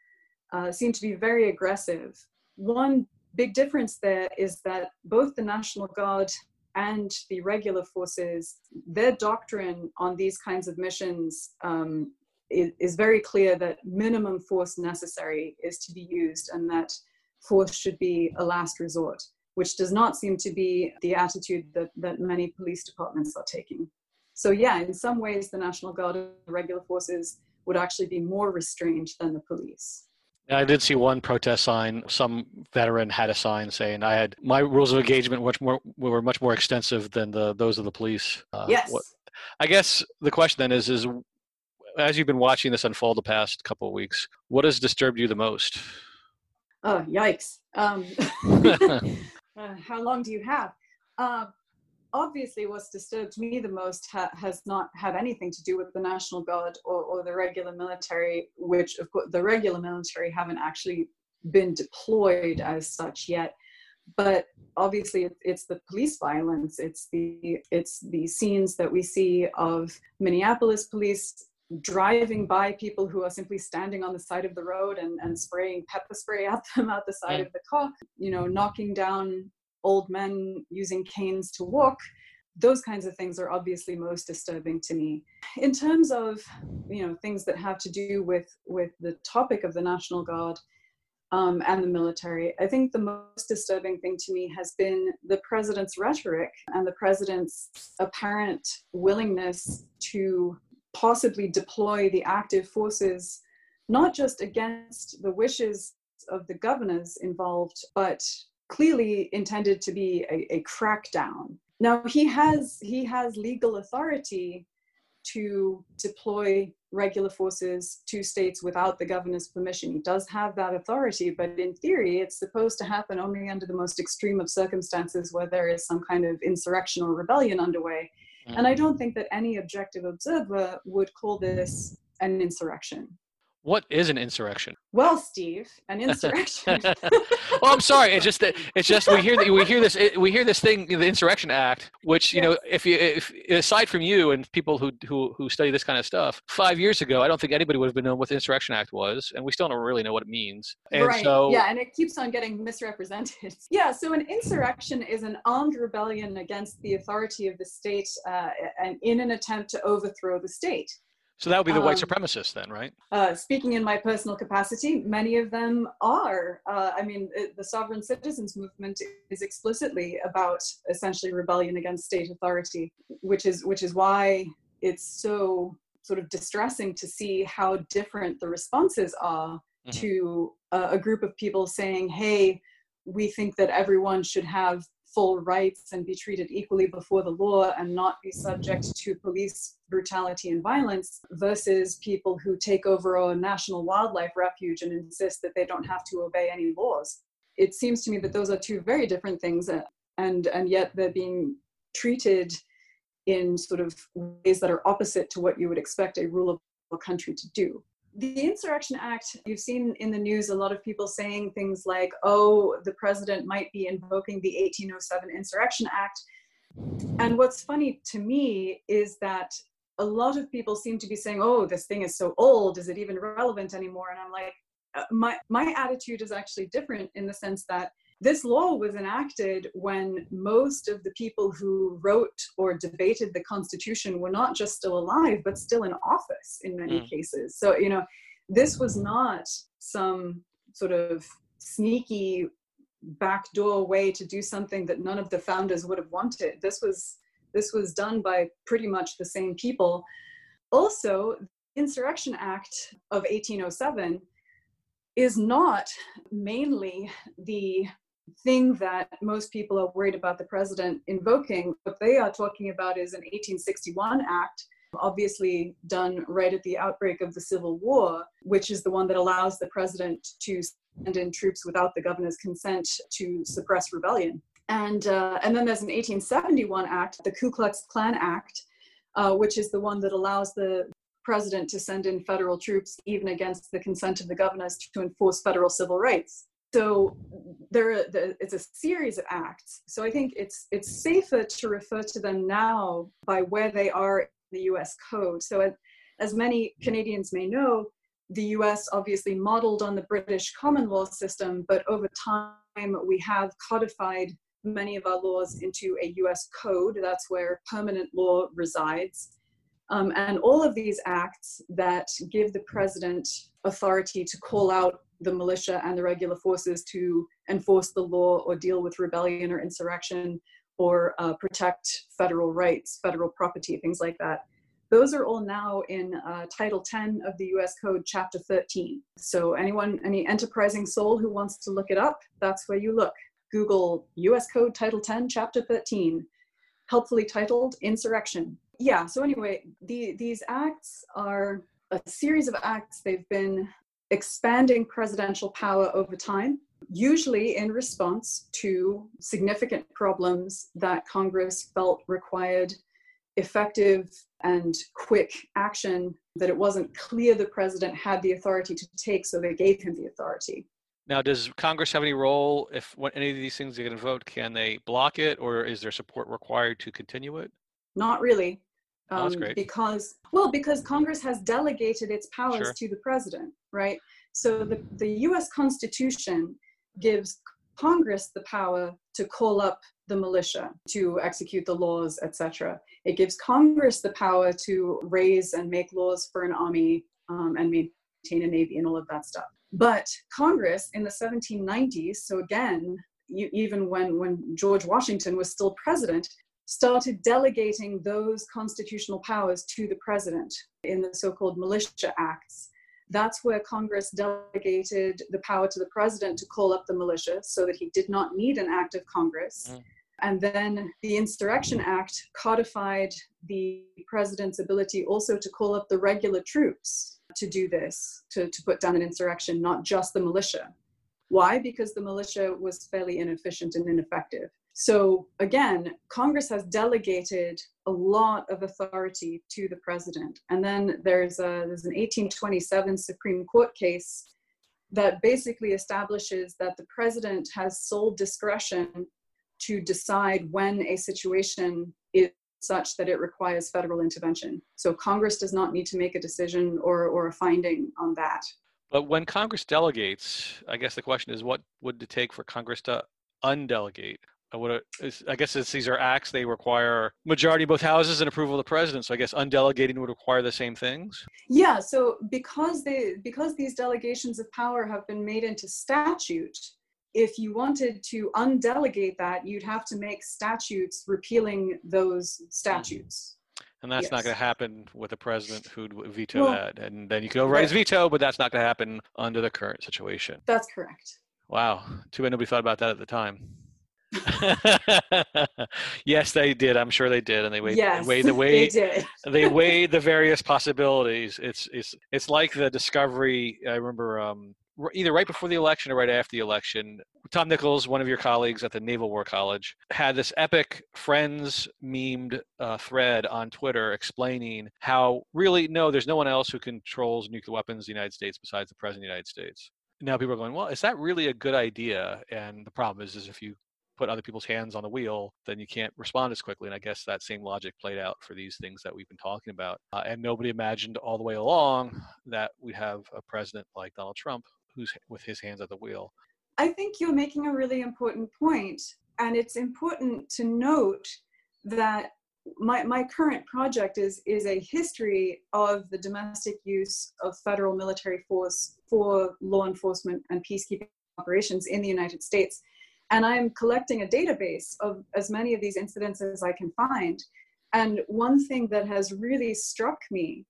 uh, seem to be very aggressive. One big difference there is that both the National Guard and the regular forces, their doctrine on these kinds of missions um, is, is, very clear that minimum force necessary is to be used and that force should be a last resort, which does not seem to be the attitude that, that many police departments are taking. So, yeah, in some ways, the National Guard and the regular forces would actually be more restrained than the police. I did see one protest sign. Some veteran had a sign saying, "I had my rules of engagement much more were much more extensive than the those of the police." Uh, yes. What, I guess the question then is: is as you've been watching this unfold the past couple of weeks, what has disturbed you the most? Oh, yikes! Um, uh, how long do you have? Uh, obviously what's disturbed me the most ha- has not had anything to do with the national guard or, or the regular military which of course the regular military haven't actually been deployed as such yet. But obviously it's the police violence it's the it's the scenes that we see of minneapolis police driving by people who are simply standing on the side of the road and, and spraying pepper spray at them out the side of the car you know knocking down old men using canes to walk those kinds of things are obviously most disturbing to me. In terms of you know things that have to do with with the topic of the national guard um, and the military i think the most disturbing thing to me has been the president's rhetoric and the president's apparent willingness to possibly deploy the active forces not just against the wishes of the governors involved, but clearly intended to be a, a crackdown. Now he has he has legal authority to deploy regular forces to states without the governor's permission. He does have that authority, but in theory, it's supposed to happen only under the most extreme of circumstances where there is some kind of insurrection or rebellion underway. Mm-hmm. And I don't think that any objective observer would call this an insurrection. What is an insurrection? Well, Steve, an insurrection. well, I'm sorry. It's just that it's just we hear that we hear this we hear this thing, the Insurrection Act, which you yes. know, if you if aside from you and people who who who study this kind of stuff, five years ago, I don't think anybody would have been known what the Insurrection Act was, and we still don't really know what it means. And right. So, yeah, and it keeps on getting misrepresented. yeah. So an insurrection is an armed rebellion against the authority of the state, uh, and in an attempt to overthrow the state. So that would be the um, white supremacists then, right? Uh, speaking in my personal capacity, many of them are. Uh, I mean, it, the sovereign citizens movement is explicitly about essentially rebellion against state authority, which is which is why it's so sort of distressing to see how different the responses are mm-hmm. to uh, a group of people saying, "Hey, we think that everyone should have full rights and be treated equally before the law and not be subject to police brutality and violence versus people who take over a national wildlife refuge and insist that they don't have to obey any laws. It seems to me that those are two very different things uh, and and yet they're being treated in sort of ways that are opposite to what you would expect a rule of a country to do the Insurrection Act, you've seen in the news a lot of people saying things like, oh, the president might be invoking the 1807 Insurrection Act. And what's funny to me is that a lot of people seem to be saying, oh, this thing is so old, is it even relevant anymore? And I'm like, uh, my, my attitude is actually different in the sense that this law was enacted when most of the people who wrote or debated the Constitution were not just still alive, but still in office in many mm. cases. So, you know, this was not some sort of sneaky backdoor way to do something that none of the founders would have wanted. This was this was done by pretty much the same people. Also, the Insurrection Act of 1807 is not mainly the thing that most people are worried about the president invoking. What they are talking about is an 1861 act, obviously done right at the outbreak of the Civil War, which is the one that allows the president to send in troops without the governor's consent to suppress rebellion. And, uh, and then there's an 1871 act, the Ku Klux Klan Act, uh, which is the one that allows the president to send in federal troops even against the consent of the governors to enforce federal civil rights so there it's a series of acts. So i think it's it's safer to refer to them now by where they are in the us code. So as many canadians may know the us obviously modeled on the british common law system but over time we have codified many of our laws into a us code. That's where permanent law resides. Um, and all of these acts that give the president authority to call out the militia and the regular forces to enforce the law or deal with rebellion or insurrection or uh, protect federal rights, federal property, things like that. Those are all now in uh, Title 10 of the US Code, Chapter 13. So, anyone, any enterprising soul who wants to look it up, that's where you look. Google US Code, Title 10, Chapter 13, helpfully titled Insurrection. Yeah, so anyway, the, these acts are a series of acts. They've been expanding presidential power over time, usually in response to significant problems that Congress felt required effective and quick action that it wasn't clear the president had the authority to take, so they gave him the authority. Now, does Congress have any role if any of these things get invoked? Can they block it, or is there support required to continue it? Not really. Um, oh, that's great. Because, well, because Congress has delegated its powers sure. to the president, right? So the, the US Constitution gives Congress the power to call up the militia to execute the laws, etc. It gives Congress the power to raise and make laws for an army um, and maintain a navy and all of that stuff. But Congress in the 1790s, so again, you, even when, when George Washington was still president, started delegating those constitutional powers to the president in the so called militia acts. That's where Congress delegated the power to the president to call up the militia so that he did not need an act of Congress. Mm. And then the Insurrection Act codified the president's ability also to call up the regular troops to do this, to, to put down an insurrection, not just the militia. Why? Because the militia was fairly inefficient and ineffective. So again, Congress has delegated a lot of authority to the president. And then there's, a, there's an 1827 Supreme Court case that basically establishes that the president has sole discretion to decide when a situation is such that it requires federal intervention. So Congress does not need to make a decision or, or a finding on that. But when Congress delegates, I guess the question is what would it take for Congress to undelegate? I guess since these are acts, they require majority of both houses and approval of the president. So I guess undelegating would require the same things. Yeah. So because they because these delegations of power have been made into statute, if you wanted to undelegate that, you'd have to make statutes repealing those statutes. Mm-hmm. And that's yes. not going to happen with a president who'd veto well, that. And then you could override his veto, but that's not going to happen under the current situation. That's correct. Wow. Too bad nobody thought about that at the time. yes, they did. I'm sure they did, and they weighed, yes, weighed the way they, they weighed the various possibilities. It's it's it's like the discovery. I remember um, either right before the election or right after the election, Tom Nichols, one of your colleagues at the Naval War College, had this epic friends memed uh, thread on Twitter explaining how really no, there's no one else who controls nuclear weapons in the United States besides the President of the United States. Now people are going, well, is that really a good idea? And the problem is, is if you put other people's hands on the wheel, then you can't respond as quickly. And I guess that same logic played out for these things that we've been talking about. Uh, and nobody imagined all the way along that we'd have a president like Donald Trump who's with his hands at the wheel. I think you're making a really important point, and it's important to note that my, my current project is is a history of the domestic use of federal military force for law enforcement and peacekeeping operations in the United States. And I'm collecting a database of as many of these incidents as I can find. And one thing that has really struck me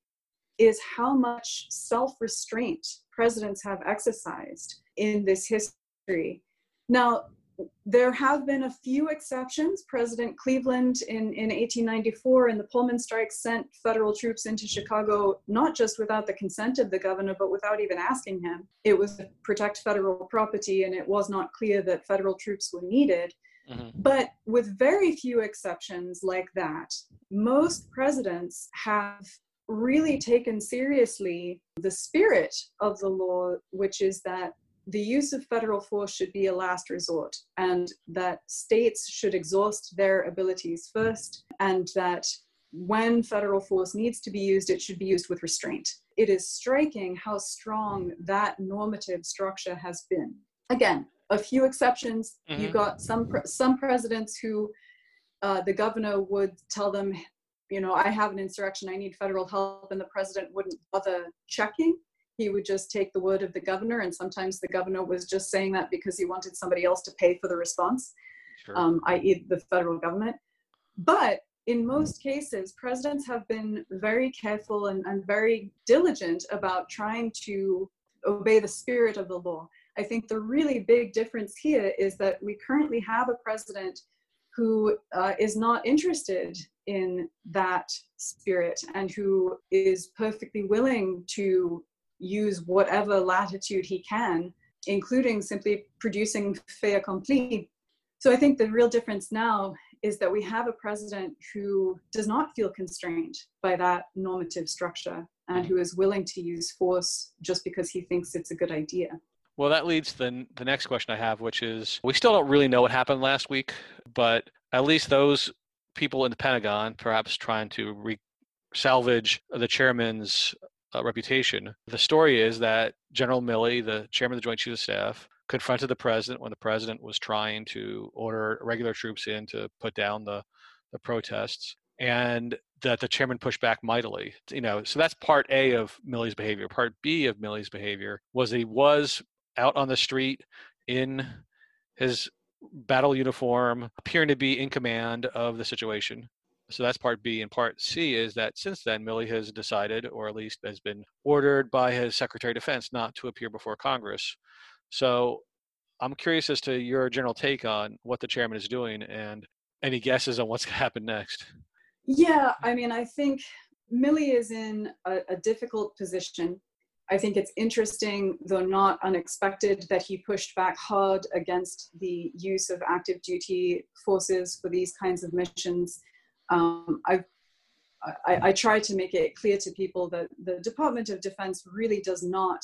is how much self restraint presidents have exercised in this history. Now, there have been a few exceptions. President Cleveland in, in 1894 in the Pullman strike sent federal troops into Chicago, not just without the consent of the governor, but without even asking him. It was to protect federal property, and it was not clear that federal troops were needed. Mm-hmm. But with very few exceptions like that, most presidents have really taken seriously the spirit of the law, which is that the use of federal force should be a last resort and that states should exhaust their abilities first and that when federal force needs to be used, it should be used with restraint. It is striking how strong that normative structure has been. Again, a few exceptions. Mm-hmm. You got some some presidents who uh, the governor would tell them, you know, I have an insurrection, I need federal help, and the president wouldn't bother checking. He would just take the word of the governor, and sometimes the governor was just saying that because he wanted somebody else to pay for the response, sure. um, i.e., the federal government. But in most cases, presidents have been very careful and, and very diligent about trying to obey the spirit of the law. I think the really big difference here is that we currently have a president who uh, is not interested in that spirit and who is perfectly willing to use whatever latitude he can, including simply producing fait accompli. So I think the real difference now is that we have a president who does not feel constrained by that normative structure and who is willing to use force just because he thinks it's a good idea. Well, that leads to the, the next question I have, which is we still don't really know what happened last week, but at least those people in the Pentagon, perhaps trying to re- salvage the chairman's uh, reputation. The story is that General Milley, the chairman of the Joint Chiefs of Staff, confronted the president when the president was trying to order regular troops in to put down the, the protests, and that the chairman pushed back mightily. You know, so that's part A of Milley's behavior. Part B of Milley's behavior was he was out on the street in his battle uniform, appearing to be in command of the situation. So that's part B. And part C is that since then, Milley has decided, or at least has been ordered by his Secretary of Defense, not to appear before Congress. So I'm curious as to your general take on what the chairman is doing and any guesses on what's going to happen next. Yeah, I mean, I think Milley is in a, a difficult position. I think it's interesting, though not unexpected, that he pushed back hard against the use of active duty forces for these kinds of missions. Um, I, I, I try to make it clear to people that the Department of Defense really does not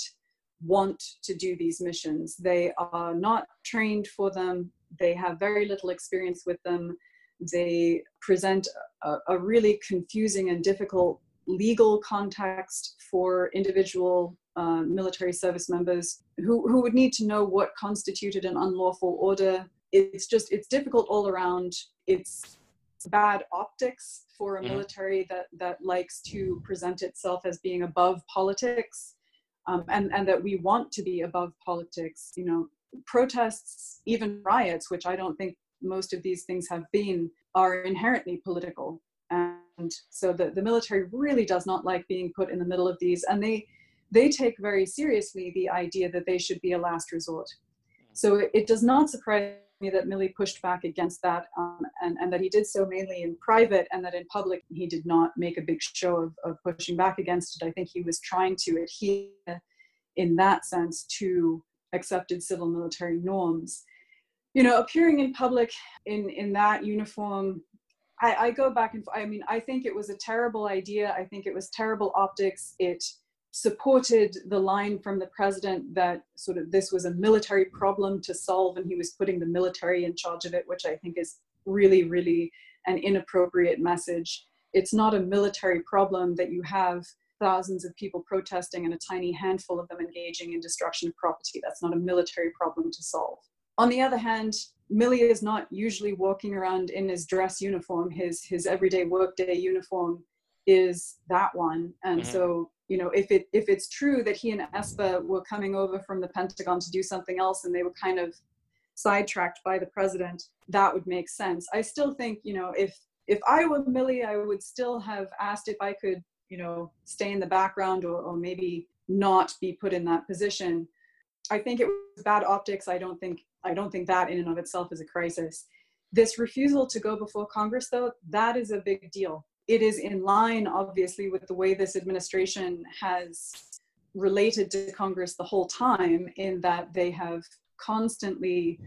want to do these missions. They are not trained for them, they have very little experience with them. They present a, a really confusing and difficult legal context for individual uh, military service members who, who would need to know what constituted an unlawful order. It's just, it's difficult all around. It's bad optics for a mm-hmm. military that, that likes to present itself as being above politics um, and, and that we want to be above politics. You know, protests, even riots, which I don't think most of these things have been, are inherently political. And so the, the military really does not like being put in the middle of these. And they, they take very seriously the idea that they should be a last resort. So it, it does not surprise me that Milley pushed back against that um, and, and that he did so mainly in private and that in public he did not make a big show of, of pushing back against it. I think he was trying to adhere in that sense to accepted civil military norms. You know, appearing in public in, in that uniform, I, I go back and I mean, I think it was a terrible idea. I think it was terrible optics. It supported the line from the president that sort of this was a military problem to solve and he was putting the military in charge of it, which I think is really, really an inappropriate message. It's not a military problem that you have thousands of people protesting and a tiny handful of them engaging in destruction of property. That's not a military problem to solve. On the other hand, Milley is not usually walking around in his dress uniform. His his everyday workday uniform is that one. And mm-hmm. so, you know, if it if it's true that he and Esper were coming over from the Pentagon to do something else and they were kind of sidetracked by the president, that would make sense. I still think, you know, if if I were Milley, I would still have asked if I could, you know, stay in the background or, or maybe not be put in that position. I think it was bad optics. I don't think I don't think that in and of itself is a crisis. This refusal to go before Congress, though, that is a big deal. It is in line, obviously, with the way this administration has related to Congress the whole time, in that they have constantly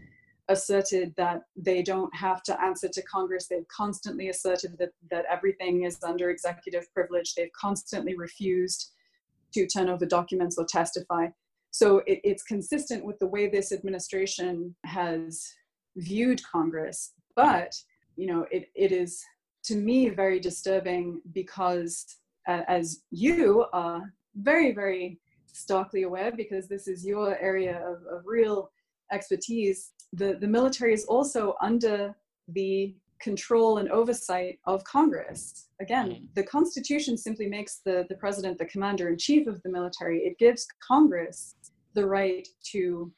asserted that they don't have to answer to Congress. They've constantly asserted that, that everything is under executive privilege. They've constantly refused to turn over documents or testify. So it, it's consistent with the way this administration has viewed Congress. But, you know, it, it is to me very disturbing because, uh, as you are very, very starkly aware, because this is your area of, of real expertise, the, the military is also under the control and oversight of Congress. Again, mm. the Constitution simply makes the, the president the commander in chief of the military. It gives Congress the right to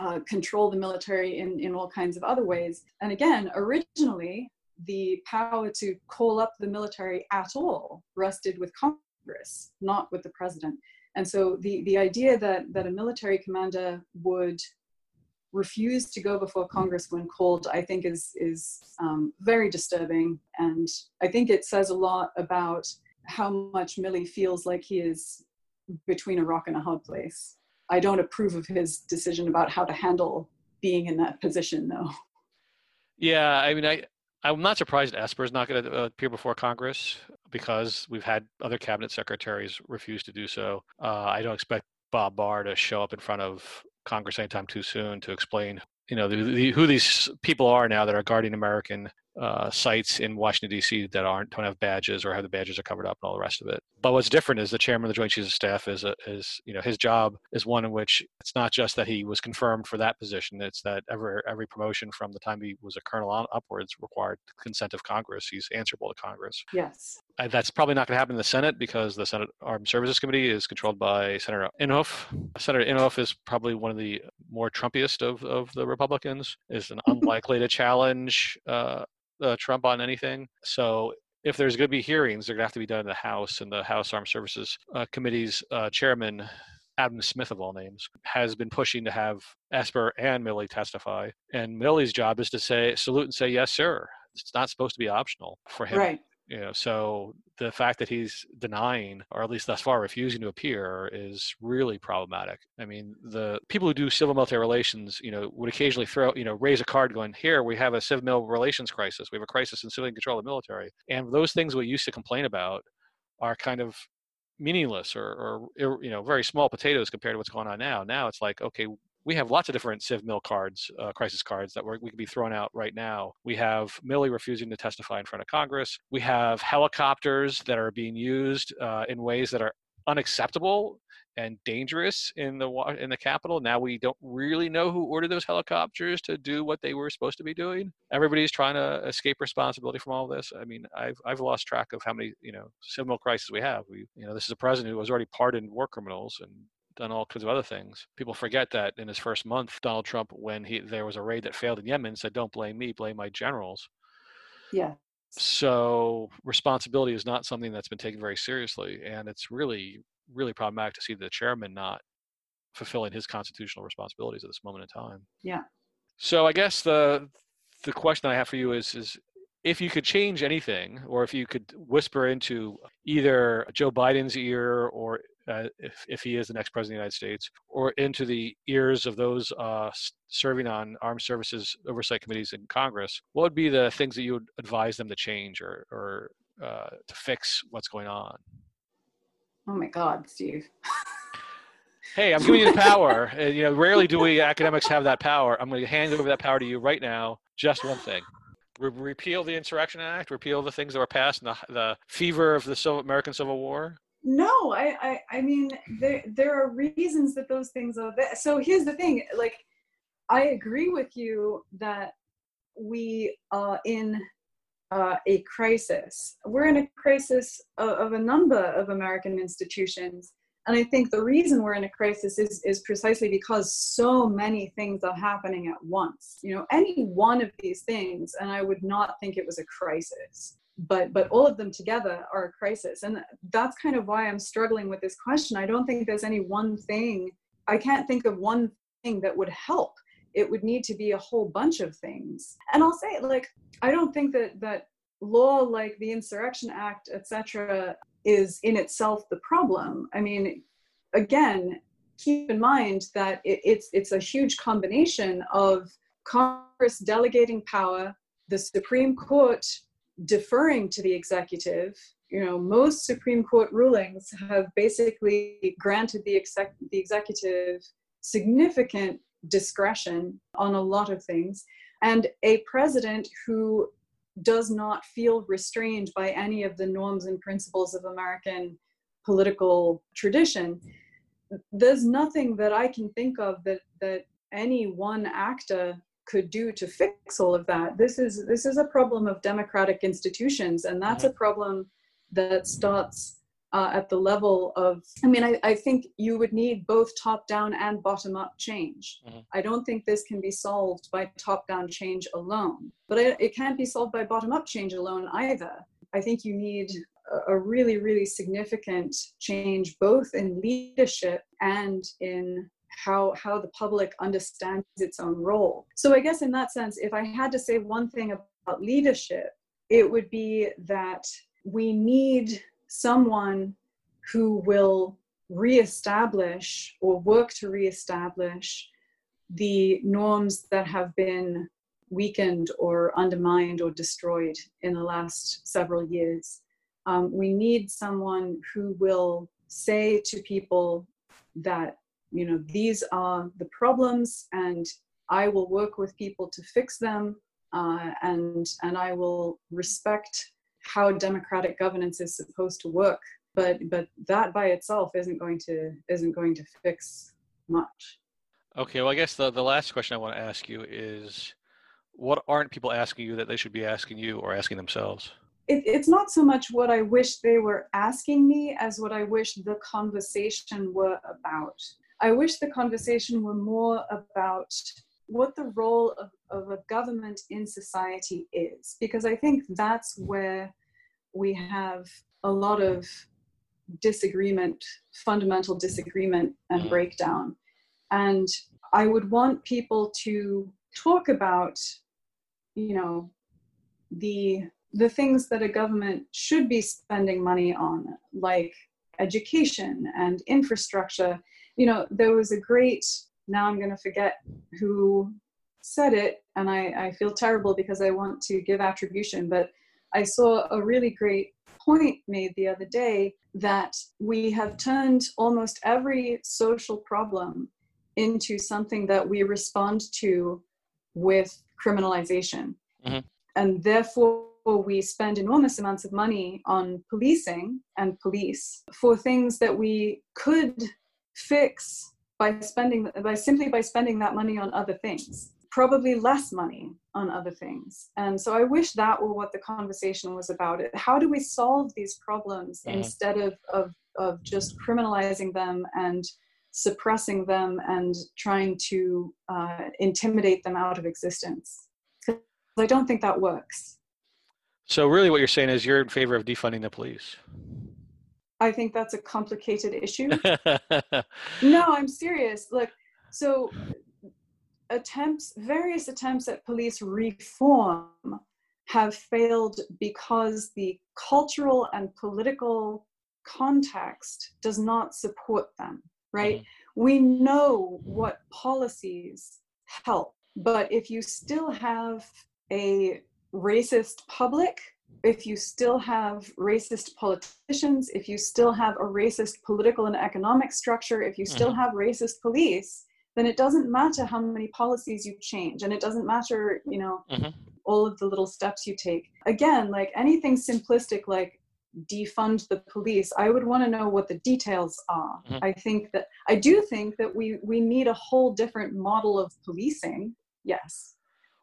uh, control the military in, in all kinds of other ways. And again, originally, the power to call up the military at all rested with Congress, not with the president. And so the, the idea that, that a military commander would refuse to go before Congress when called, I think is, is um, very disturbing. And I think it says a lot about how much Milley feels like he is between a rock and a hard place. I don't approve of his decision about how to handle being in that position, though. Yeah, I mean, I I'm not surprised Esper is not going to uh, appear before Congress because we've had other cabinet secretaries refuse to do so. Uh, I don't expect Bob Barr to show up in front of Congress anytime too soon to explain, you know, the, the, who these people are now that are guarding American uh, sites in Washington D.C. that aren't don't have badges or have the badges are covered up and all the rest of it. But what's different is the chairman of the Joint Chiefs of Staff is a, is you know his job is one in which it's not just that he was confirmed for that position; it's that every every promotion from the time he was a colonel on upwards required consent of Congress. He's answerable to Congress. Yes. And that's probably not going to happen in the Senate because the Senate Armed Services Committee is controlled by Senator Inhofe. Senator Inhofe is probably one of the more Trumpiest of, of the Republicans. Is an unlikely to challenge uh, uh, Trump on anything. So if there's going to be hearings, they're going to have to be done in the House, and the House Armed Services uh, Committee's uh, chairman, Adam Smith of all names, has been pushing to have Esper and Milley testify. And Milley's job is to say salute and say yes, sir. It's not supposed to be optional for him. Right you know so the fact that he's denying or at least thus far refusing to appear is really problematic. I mean the people who do civil military relations you know would occasionally throw you know raise a card going here we have a civil military relations crisis. We have a crisis in civilian control of the military. And those things we used to complain about are kind of meaningless or, or you know very small potatoes compared to what's going on now. Now it's like okay we have lots of different civ mil cards, uh, crisis cards that we could be thrown out right now. We have Milley refusing to testify in front of Congress. We have helicopters that are being used uh, in ways that are unacceptable and dangerous in the in the Capitol. Now we don't really know who ordered those helicopters to do what they were supposed to be doing. Everybody's trying to escape responsibility from all this. I mean, I've I've lost track of how many you know civil crises we have. We you know this is a president who has already pardoned war criminals and done all kinds of other things. People forget that in his first month, Donald Trump, when he there was a raid that failed in Yemen, said, "Don't blame me, blame my generals." Yeah. So responsibility is not something that's been taken very seriously, and it's really, really problematic to see the chairman not fulfilling his constitutional responsibilities at this moment in time. Yeah. So I guess the the question I have for you is is if you could change anything, or if you could whisper into either Joe Biden's ear or uh, if, if he is the next president of the United States, or into the ears of those uh, serving on armed services oversight committees in Congress, what would be the things that you would advise them to change or, or uh, to fix what's going on? Oh my God, Steve. hey, I'm giving you the power. and, you know, rarely do we academics have that power. I'm going to hand over that power to you right now. Just one thing. Re- repeal the Insurrection Act, repeal the things that were passed in the, the fever of the Civil, American Civil War, no I, I i mean there there are reasons that those things are there. So here's the thing like i agree with you that we are in uh, a crisis. We're in a crisis of, of a number of american institutions and i think the reason we're in a crisis is is precisely because so many things are happening at once. You know any one of these things and i would not think it was a crisis but but all of them together are a crisis. And that's kind of why i'm struggling with this question. I don't think there's any one thing i can't think of one thing that would help. It would need to be a whole bunch of things. And i'll say like i don't think that that law like the insurrection act etc is in itself the problem. I mean again keep in mind that it, it's it's a huge combination of congress delegating power the supreme court deferring to the executive you know most supreme court rulings have basically granted the, exec- the executive significant discretion on a lot of things. And a president who does not feel restrained by any of the norms and principles of american political tradition there's nothing that i can think of that that any one actor could do to fix all of that this is this is a problem of democratic institutions and that's mm-hmm. a problem that starts uh, at the level of i mean I, I, think you would need both top down and bottom up change mm-hmm. i don't think this can be solved by top down change alone but it, it can't be solved by bottom up change alone either i think you need a, a really really significant change both in leadership and in how how the public understands its own role so i guess in that sense if i had to say one thing about leadership it would be that we need someone who will reestablish or work to reestablish the norms that have been weakened or undermined or destroyed in the last several years. Um, we need someone who will say to people that you know these are the problems and i will work with people to fix them uh, and and i will respect how democratic governance is supposed to work. But but that by itself isn't going to isn't going to fix much. Okay well i guess the, the last question i want to ask you is what aren't people asking you that they should be asking you or asking themselves? It, it's not so much what i wish they were asking me as what i wish the conversation were about I wish the conversation were more about what the role of, of a government in society is because i think that's where we have a lot of disagreement fundamental disagreement and breakdown. And i would want people to talk about you know the the things that a government should be spending money on like education and infrastructure you know there was a great now i'm going to forget who said it and I, I feel terrible because i want to give attribution but i saw a really great point made the other day that we have turned almost every social problem into something that we respond to with criminalization Mhm. and therefore we spend enormous amounts of money on policing and police for things that we could fix by spending by simply by spending that money on other things. Probably less money on other things. And so i wish that were what the conversation was about. It how do we solve these problems Mhm. instead of, of of just criminalizing them and suppressing them and trying to uh, intimidate them out of existence? I don't think that works. So really, what you're saying is you're in favor of defunding the police. I think that's a complicated issue. No i'm serious. Look so attempts various attempts at police reform have failed because the cultural and political context does not support them right? Mm-hmm. We know what policies help but if you still have a racist public if you still have racist politicians, if you still have a racist political and economic structure, if you still have racist police, then it doesn't matter how many policies you change and it doesn't matter, you know, Mhm. all of the little steps you take. Again, like anything simplistic like defund the police, I would want to know what the details are. Mhm. I think that I do think that we we need a whole different model of policing. Yes.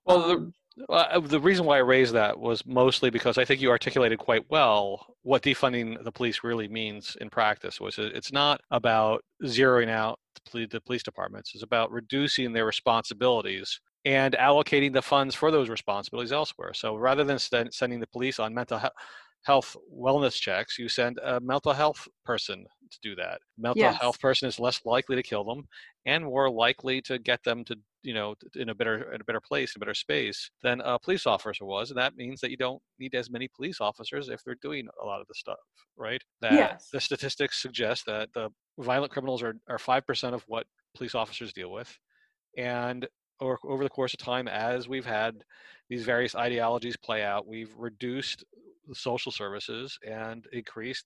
Well, the, Um, Uh, the reason why I raised that was mostly because I think you articulated quite well what defunding the police really means in practice. Was it- it's not about zeroing out the police departments; it's about reducing their responsibilities and allocating the funds for those responsibilities elsewhere. So rather than sten- sending the police on mental he- health wellness checks, you send a mental health person to do that. Mental Yes. health person is less likely to kill them and more likely to get them to you know in a better in a better place a better space than a police officer was and that means that you don't need as many police officers if they're doing a lot of the stuff right that Yes. the statistics suggest that the violent criminals are, are 5% of what police officers deal with and over, over the course of time as we've had these various ideologies play out we've reduced the social services and increased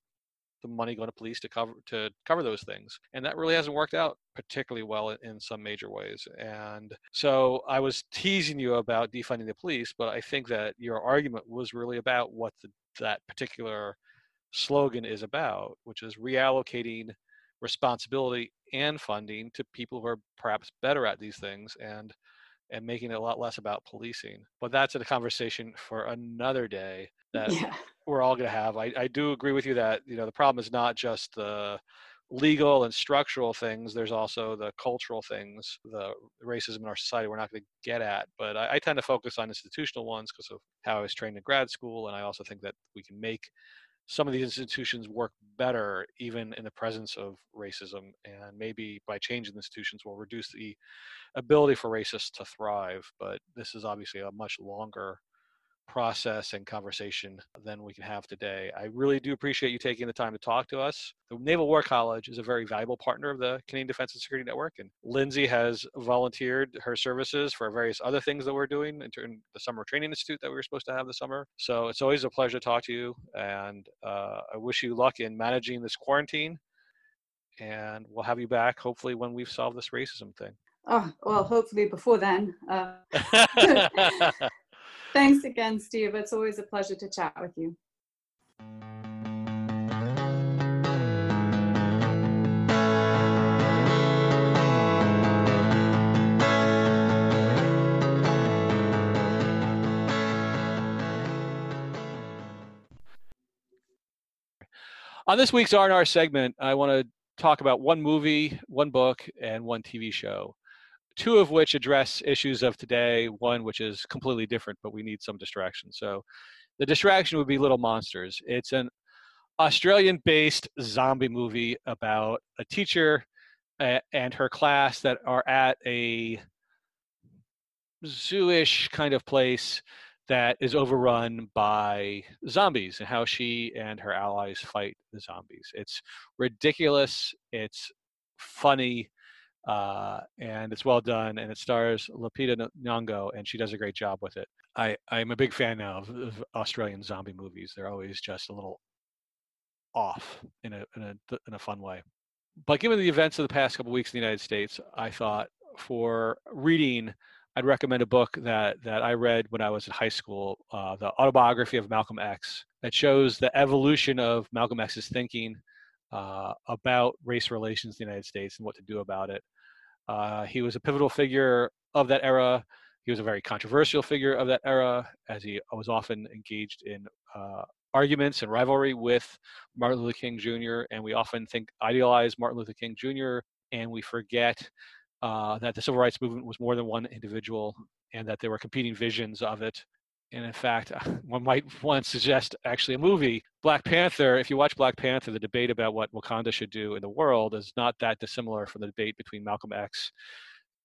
the money going to police to cover to cover those things and that really hasn't worked out particularly well in, some major ways and so i was teasing you about defunding the police but i think that your argument was really about what the, that particular slogan is about which is reallocating responsibility and funding to people who are perhaps better at these things and and making it a lot less about policing but that's a conversation for another day that yeah. we're all going to have. I, I do agree with you that you know the problem is not just the legal and structural things. There's also the cultural things, the racism in our society we're not going to get at. But I, I tend to focus on institutional ones because of how I was trained in grad school, and I also think that we can make some of these institutions work better even in the presence of racism and maybe by changing the institutions will reduce the ability for racists to thrive but this is obviously a much longer process and conversation than we can have today. I really do appreciate you taking the time to talk to us. The Naval War College is a very valuable partner of the Canadian Defense and Security Network, and Lindsay has volunteered her services for various other things that we're doing in the Summer Training Institute that we were supposed to have this summer. So it's always a pleasure to talk to you, and uh, I wish you luck in managing this quarantine. And we'll have you back hopefully when we've solved this racism thing. Oh, well, hopefully before then. Uh, thanks again, Steve. It's always a pleasure to chat with you. On this week's R&R segment, I want to talk about one movie, one book, and one TV show. Two of which address issues of today, one which is completely different, but we need some distraction. So the distraction would be Little Monsters. It's an Australian based zombie movie about a teacher and her class that are at a zooish kind of place that is overrun by zombies and how she and her allies fight the zombies. It's ridiculous. It's funny. Uh, and it's well done, and it stars Lupita Nyong'o, and she does a great job with it. I I'm a big fan now of, of Australian zombie movies. They're always just a little off in a in a in a fun way. But given the events of the past couple weeks in the United States, I thought for reading, I'd recommend a book that that I read when I was in high school, uh, the autobiography of Malcolm X, that shows the evolution of Malcolm X's thinking uh, about race relations in the United States and what to do about it. Uh, he was a pivotal figure of that era. He was a very controversial figure of that era, as he was often engaged in uh, arguments and rivalry with Martin Luther King Jr. And we often think idealize Martin Luther King Jr. and we forget uh, that the civil rights movement was more than one individual and that there were competing visions of it. And in fact, one might to suggest actually a movie. Black Panther, if you watch Black Panther, the debate about what Wakanda should do in the world is not that dissimilar from the debate between Malcolm X,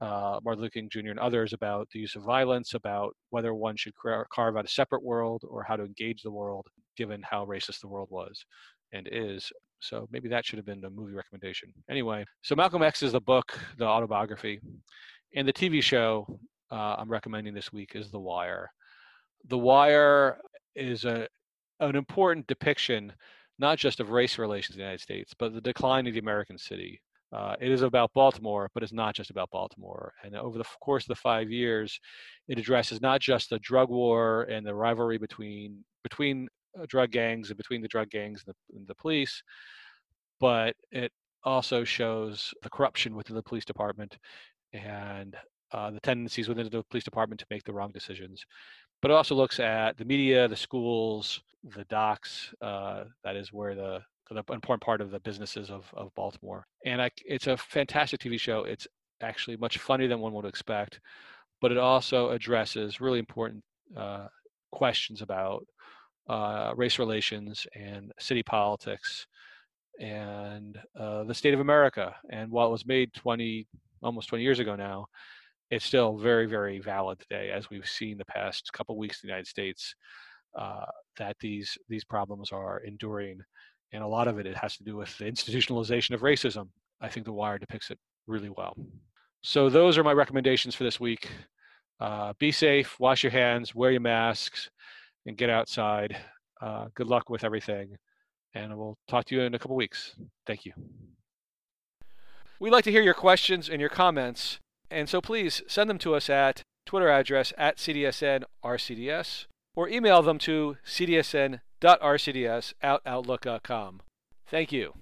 uh, Martin Luther King Jr., and others about the use of violence, about whether one should carve out a separate world or how to engage the world, given how racist the world was and is. So maybe that should have been the movie recommendation. Anyway, so Malcolm X is the book, the autobiography, and the TV show uh, I'm recommending this week is The Wire. The Wire is a an important depiction, not just of race relations in the United States, but the decline of the American city. Uh, it is about Baltimore, but it's not just about Baltimore. And over the course of the five years, it addresses not just the drug war and the rivalry between between uh, drug gangs and between the drug gangs and the, and the police, but it also shows the corruption within the police department and uh, the tendencies within the police department to make the wrong decisions but it also looks at the media, the schools, the docks. Uh, that is where the the important part of the businesses of, of Baltimore. And I, it's a fantastic TV show. It's actually much funnier than one would expect, but it also addresses really important uh, questions about uh, race relations and city politics and uh, the state of America. And while it was made 20, almost 20 years ago now, it's still very, very valid today, as we've seen the past couple weeks in the United States, uh, that these these problems are enduring, and a lot of it it has to do with the institutionalization of racism. I think The Wire depicts it really well. So those are my recommendations for this week. Uh, be safe, wash your hands, wear your masks, and get outside. Uh, good luck with everything, and we'll talk to you in a couple weeks. Thank you. We'd like to hear your questions and your comments. And so please send them to us at Twitter address at CDSNRCDS or email them to cdsn.rcds at outlook.com. Thank you.